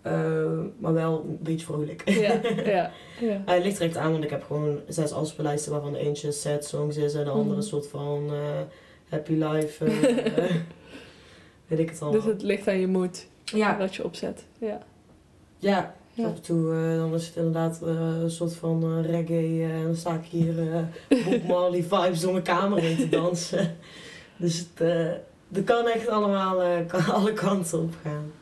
Eh, maar wel een beetje vrolijk. ja, ja, ja. Hij ligt er echt aan, want ik heb gewoon zes afspeellijsten waarvan de eentje sad songs is en de andere een soort van eh, happy life. eh, weet ik het allemaal. Dus het ligt aan je moed ja, dat je opzet. Ja. ja. Ja. Af en toe dan is het inderdaad een soort van reggae en dan sta ik hier Bob Marley vibes door mijn kamer in te dansen. dus het, dat kan echt allemaal kan alle kanten op gaan.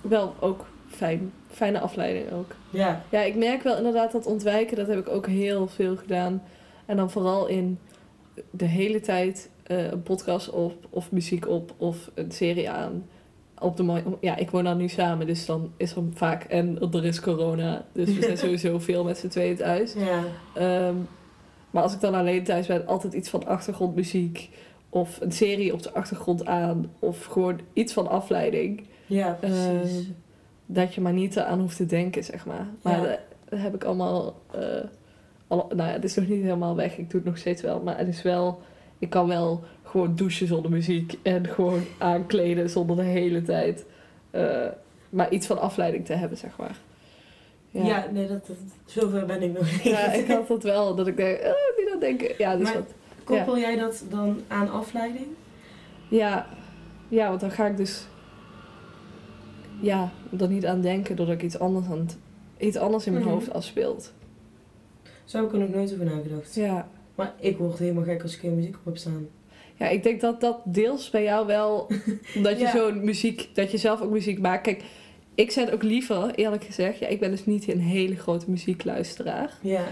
Wel ook fijn. Fijne afleiding ook. Ja, Ja, ik merk wel inderdaad dat ontwijken, dat heb ik ook heel veel gedaan. En dan vooral in de hele tijd eh, een podcast op, of muziek op, of een serie aan. Op de ja, ik woon dan nu samen, dus dan is er vaak... En er is corona, dus we zijn sowieso veel met z'n tweeën thuis. ja, Ehm, maar als ik dan alleen thuis ben, altijd iets van achtergrondmuziek. Of een serie op de achtergrond aan. Of gewoon iets van afleiding. ja, precies. Ehm, dat je maar niet aan hoeft te denken, zeg maar. Maar Ja. dat, heb ik allemaal... eh, al, nou ja, het is nog niet helemaal weg. Ik doe het nog steeds wel. Maar het is wel... Ik kan wel gewoon douchen zonder muziek. En gewoon aankleden zonder de hele tijd... eh, maar iets van afleiding te hebben, zeg maar. ja. nee, dat, dat, zover ben ik nog niet. Ja, ik had dat wel. Dat ik denk, eh, wie dat denken? Ja, dus Maar- wat... Koppel jij dat dan aan afleiding? Ja, ja, want dan ga ik dus ja, er niet aan denken doordat ik iets anders, aan het- iets anders in mijn Mhm. hoofd afspeelt. Zo heb ik er nog nooit over nagedacht. Ja. Maar ik word helemaal gek als ik geen muziek op heb staan. ja, ik denk dat dat deels bij jou wel, omdat je Ja. zo'n muziek, dat je zelf ook muziek maakt. Kijk, ik zet ook liever, eerlijk gezegd, ja, ik ben dus niet een hele grote muziekluisteraar. Ja,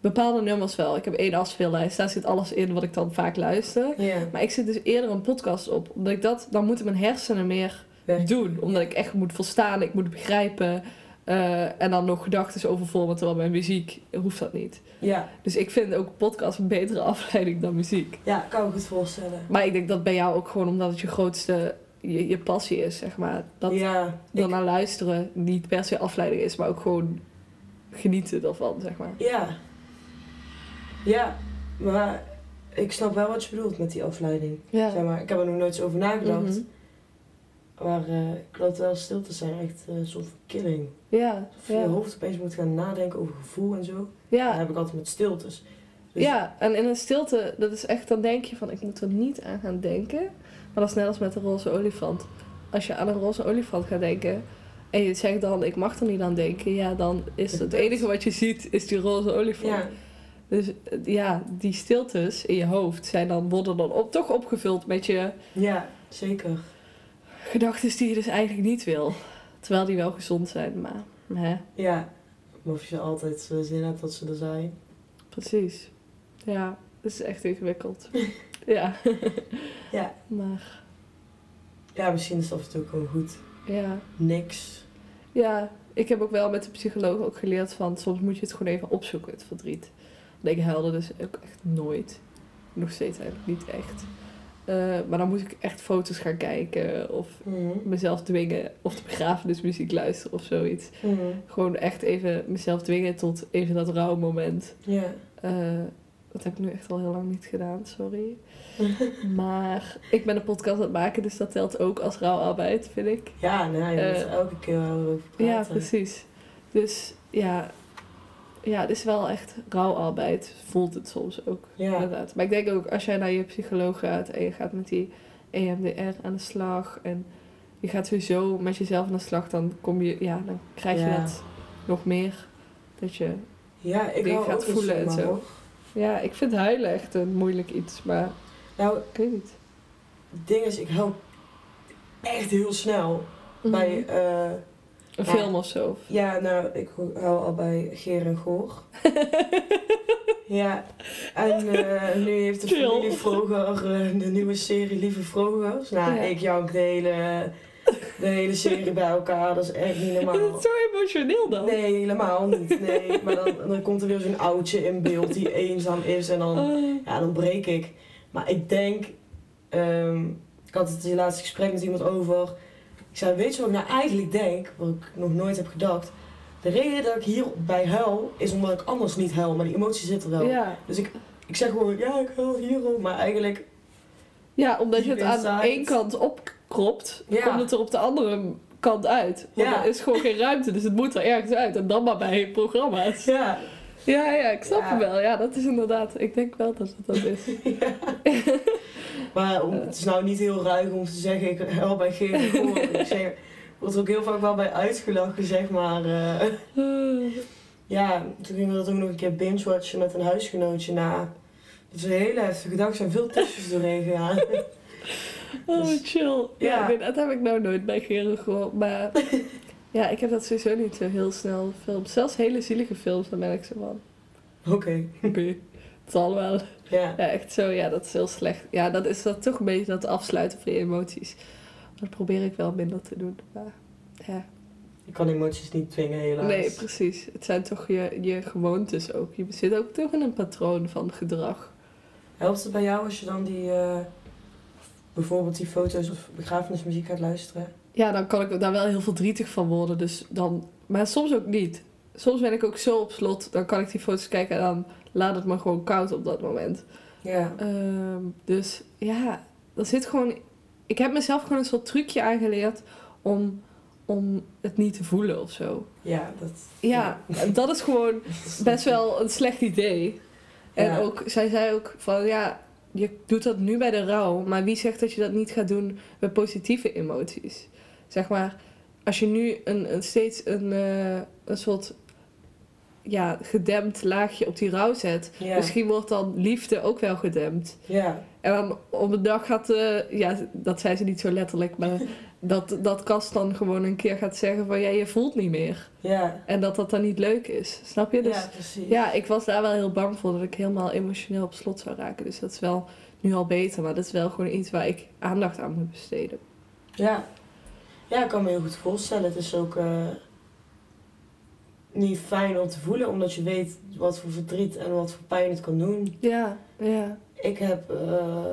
Bepaalde nummers wel. Ik heb één afspeellijst, daar zit alles in wat ik dan vaak luister. ja. Maar ik zet dus eerder een podcast op, omdat ik dat, dan moeten mijn hersenen meer Werk. doen. Omdat ik echt moet verstaan, ik moet begrijpen. eh, en dan nog gedachten over vormen, terwijl bij muziek hoeft dat niet. Ja, Dus ik vind ook podcast een betere afleiding dan muziek. ja, kan ik me goed voorstellen. Maar ik denk dat bij jou ook gewoon omdat het je grootste, je, je passie is, zeg maar. Dat ja, dan ik- naar luisteren niet per se afleiding is, maar ook gewoon genieten ervan, zeg maar. Ja. Ja, maar ik snap wel wat je bedoelt met die afleiding. Ja. Zeg maar, ik heb er nog nooit zo over nagedacht. Mhm. Maar eh, ik geloof wel stilte zijn echt eh, een soort van killing. Ja, Of je hoofd opeens moet gaan nadenken over gevoel en zo. Dat ja. heb ik altijd met stiltes. Dus- Ja, en in een stilte, dat is echt, dan denk je van, ik moet er niet aan gaan denken. Maar dat is net als met de roze olifant. Als je aan een roze olifant gaat denken en je zegt dan, ik mag er niet aan denken, ja, dan is het enige wat je ziet, is die roze olifant. Ja, Dus eh, ja, die stiltes in je hoofd zijn dan, worden dan op, toch opgevuld met je ja, zeker. Gedachten die je dus eigenlijk niet wil. Terwijl die wel gezond zijn, maar hè, Ja, of je altijd eh, zin hebt dat ze er zijn. precies. Ja. dat is echt ingewikkeld. ja. Ja. Maar Ja, misschien is en toe gewoon goed. ja. Niks. Ja, ik heb ook wel met de psycholoog ook geleerd van soms moet je het gewoon even opzoeken, het verdriet. Want ik huilde dus ook echt nooit. Nog steeds eigenlijk niet echt. Eh, maar dan moet ik echt foto's gaan kijken of Mhm. mezelf dwingen of de begrafenismuziek luisteren of zoiets. Mhm. Gewoon echt even mezelf dwingen tot even dat rouwmoment. Ja. Eh, dat heb ik nu echt al heel lang niet gedaan, sorry. Maar ik ben een podcast aan het maken, dus dat telt ook als rouwarbeid, vind ik. Ja, nou, je moet Eh, elke keer wel over praten. Ja, precies. Dus ja, ja, het is wel echt rouwarbeid. Voelt het soms ook, Ja. inderdaad. Maar ik denk ook, als jij naar je psycholoog gaat en je gaat met die EMDR aan de slag en je gaat sowieso met jezelf aan de slag, dan kom je, ja, dan krijg je Ja. dat nog meer. Dat je, Ja, ik hou gaat voelen en zo. hoor. ja, ik vind huilen echt een moeilijk iets, maar Nou, ik weet niet. het ding is, ik huil echt heel snel bij... Mhm. Een ja. film of zo. ja, nou, ik huil al bij Geer en Goor. Ja, en eh, nu heeft de Chill. familie Vroger eh, de nieuwe serie Lieve Vrogers. Nou, Ja. ik jank de hele, de hele serie bij elkaar. Dat is echt niet Is normaal. het zo emotioneel dan? Nee, helemaal niet. Nee, maar dan, dan komt er weer zo'n oudje in beeld die eenzaam is en dan, Oh. ja, dan breek ik. Maar ik denk, ehm, ik had het in het laatste gesprek met iemand over. Ik zei, weet je wat ik nou eigenlijk denk, wat ik nog nooit heb gedacht. De reden dat ik hierbij huil, is omdat ik anders niet huil, maar die emotie zit er wel. ja. Dus ik, ik zeg gewoon, ja, ik huil hierom, maar eigenlijk, Ja, omdat je het aan inside. één kant opkropt, Ja. komt het er op de andere kant uit. Want Ja. er is gewoon geen ruimte, dus het moet er ergens uit. En dan maar bij programma's. ja. Ja, ja, ik snap Ja. het wel. Ja, dat is inderdaad... Ik denk wel dat het dat is. Maar om, het is nou niet heel ruig om te zeggen, ik huil bij geen gehoor. ik zeg, er wordt er ook heel vaak wel bij uitgelachen, zeg maar. eh. Ja, toen gingen we dat ook nog een keer binge-watchen met een huisgenootje na. Dat is een hele heftige dag. Er zijn veel tusjes doorheen gegaan. Oh, Dus- chill. Ja, Ja. nee, dat heb ik nou nooit bij Geren gehoord. Maar ja, ik heb dat sowieso niet zo heel snel films. Zelfs hele zielige films, dan ben ik zo van... Oké, Oké, het zal wel. ja. Ja, echt zo. Ja, dat is heel slecht. Ja, dat is dat toch een beetje dat afsluiten van je emoties. Dat probeer ik wel minder te doen. Maar ja, Je kan emoties niet dwingen, helaas. nee, precies. Het zijn toch je, je gewoontes ook. Je zit ook toch in een patroon van gedrag. Helpt het bij jou als je dan die, eh, bijvoorbeeld die foto's of begrafenismuziek gaat luisteren? Ja, dan kan ik daar wel heel verdrietig van worden. Dus dan, maar soms ook niet. Soms ben ik ook zo op slot. Dan kan ik die foto's kijken en dan laat het me gewoon koud op dat moment. Ja. Ehm, dus ja, er zit gewoon. Ik heb mezelf gewoon een soort trucje aangeleerd om, om het niet te voelen of zo. Ja, dat... Ja, dat is gewoon best wel een slecht idee. En Ja. ook, zij zei ook van ja, je doet dat nu bij de rouw, maar wie zegt dat je dat niet gaat doen bij positieve emoties? Zeg maar, als je nu een, een steeds een, eh, een soort ja, gedempt laagje op die rouw zet, Ja. misschien wordt dan liefde ook wel gedempt. Ja. En dan op een dag gaat, eh, ja, dat zei ze niet zo letterlijk, maar dat, dat Kast dan gewoon een keer gaat zeggen van ja, je voelt niet meer. Ja. En dat dat dan niet leuk is. Snap je? Dus ja, precies. ja, ik was daar wel heel bang voor dat ik helemaal emotioneel op slot zou raken. Dus dat is wel nu al beter, maar dat is wel gewoon iets waar ik aandacht aan moet besteden. Ja. Ja, ik kan me heel goed voorstellen. Het is ook eh, niet fijn om te voelen, omdat je weet wat voor verdriet en wat voor pijn het kan doen. Ja, ja. Ik heb eh,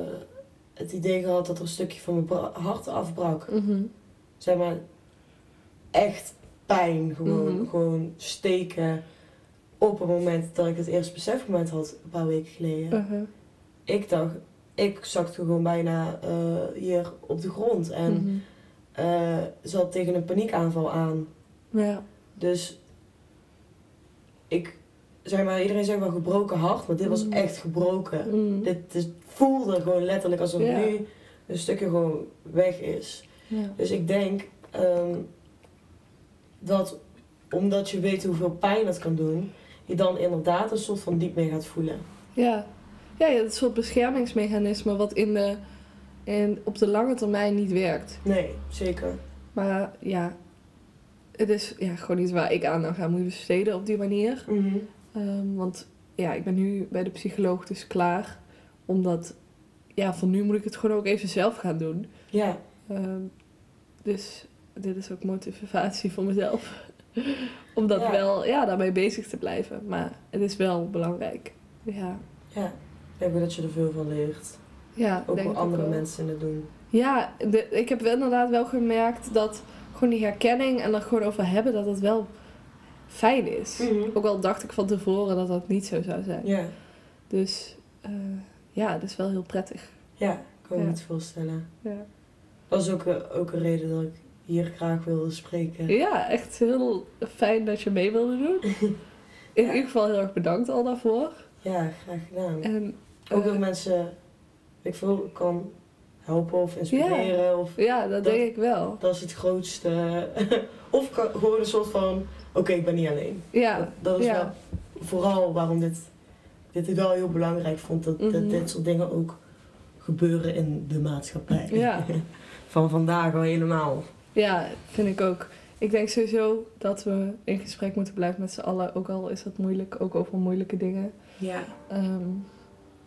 het idee gehad dat er een stukje van mijn hart afbrak. Mhm. Zeg maar, echt pijn. Gewoon, Mhm. gewoon steken op het moment dat ik het eerst besefmoment had, een paar weken geleden. Uh-huh. Ik dacht, ik zakte gewoon bijna eh, hier op de grond en Mhm. Eh, zat tegen een paniekaanval aan. Ja. Dus ik, zeg maar, iedereen zegt wel gebroken hart, maar dit was Mm. echt gebroken. Mhm. Dit, dit voelde gewoon letterlijk alsof Ja. nu een stukje gewoon weg is. Ja. Dus ik denk ehm, dat omdat je weet hoeveel pijn het kan doen, je dan inderdaad een soort van diep mee gaat voelen. Ja. Ja, ja, dat is een soort beschermingsmechanisme wat in de, in, op de lange termijn niet werkt. Nee, zeker. Maar ja, het is ja, gewoon iets waar ik aan moet besteden op die manier. Mhm. Ehm, want ja, ik ben nu bij de psycholoog dus klaar. Omdat, ja, van nu moet ik het gewoon ook even zelf gaan doen. Ja, Ehm, dus dit is ook motivatie voor mezelf. Om dat Ja. wel, ja, daarmee bezig te blijven. Maar het is wel belangrijk. Ja, ja. Ik denk dat je er veel van leert. Ja Ook hoe andere mensen het doen. Ja, de, ik heb wel inderdaad wel gemerkt dat gewoon die herkenning en er gewoon over hebben, dat het wel fijn is. Mhm. Ook al dacht ik van tevoren dat dat niet zo zou zijn. Ja, Dus eh, ja, het is wel heel prettig. ja. Ik kan me Ja. niet voorstellen. Ja. Dat is ook, een- ook een reden dat ik hier graag wilde spreken. Ja, echt heel fijn dat je mee wilde doen. In Ja. ieder geval heel erg bedankt al daarvoor. Ja, graag gedaan. En, Ook eh, dat mensen, weet ik veel, kan helpen of inspireren. Of, ja, dat, dat- denk ik wel. dat is het grootste. of kan- gewoon een soort van, oké, ik ben niet alleen. Ja, Dat, dat is ja. wel vooral waarom dit, dit ik wel heel belangrijk vond. Dat, Mhm. dat dit soort dingen ook gebeuren in de maatschappij. Ja. Van vandaag al helemaal. ja, vind ik ook. Ik denk sowieso dat we in gesprek moeten blijven met z'n allen. Ook al is dat moeilijk, ook over moeilijke dingen. Ja. Ehm,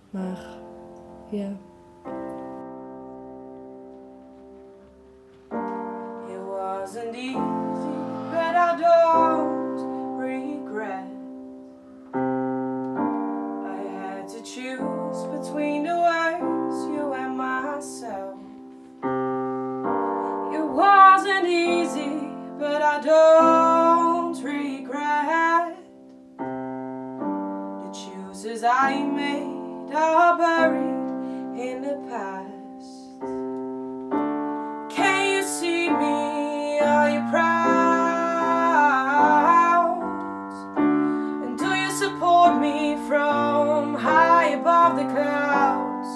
maar ja. Wasn't easy, but I don't regret. I had to choose between the words, you and myself. It wasn't easy, but I don't regret. The choices I made are buried in the past. Can you see me? From high above the clouds?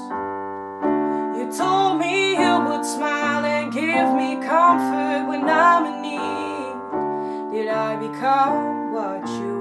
You told me you would smile and give me comfort when I'm in need. Did I become what you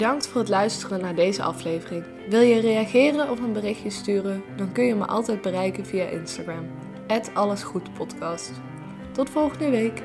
Bedankt voor het luisteren naar deze aflevering. Wil je reageren of een berichtje sturen? Dan kun je me altijd bereiken via Instagram. allesgoedpodcast. Tot volgende week.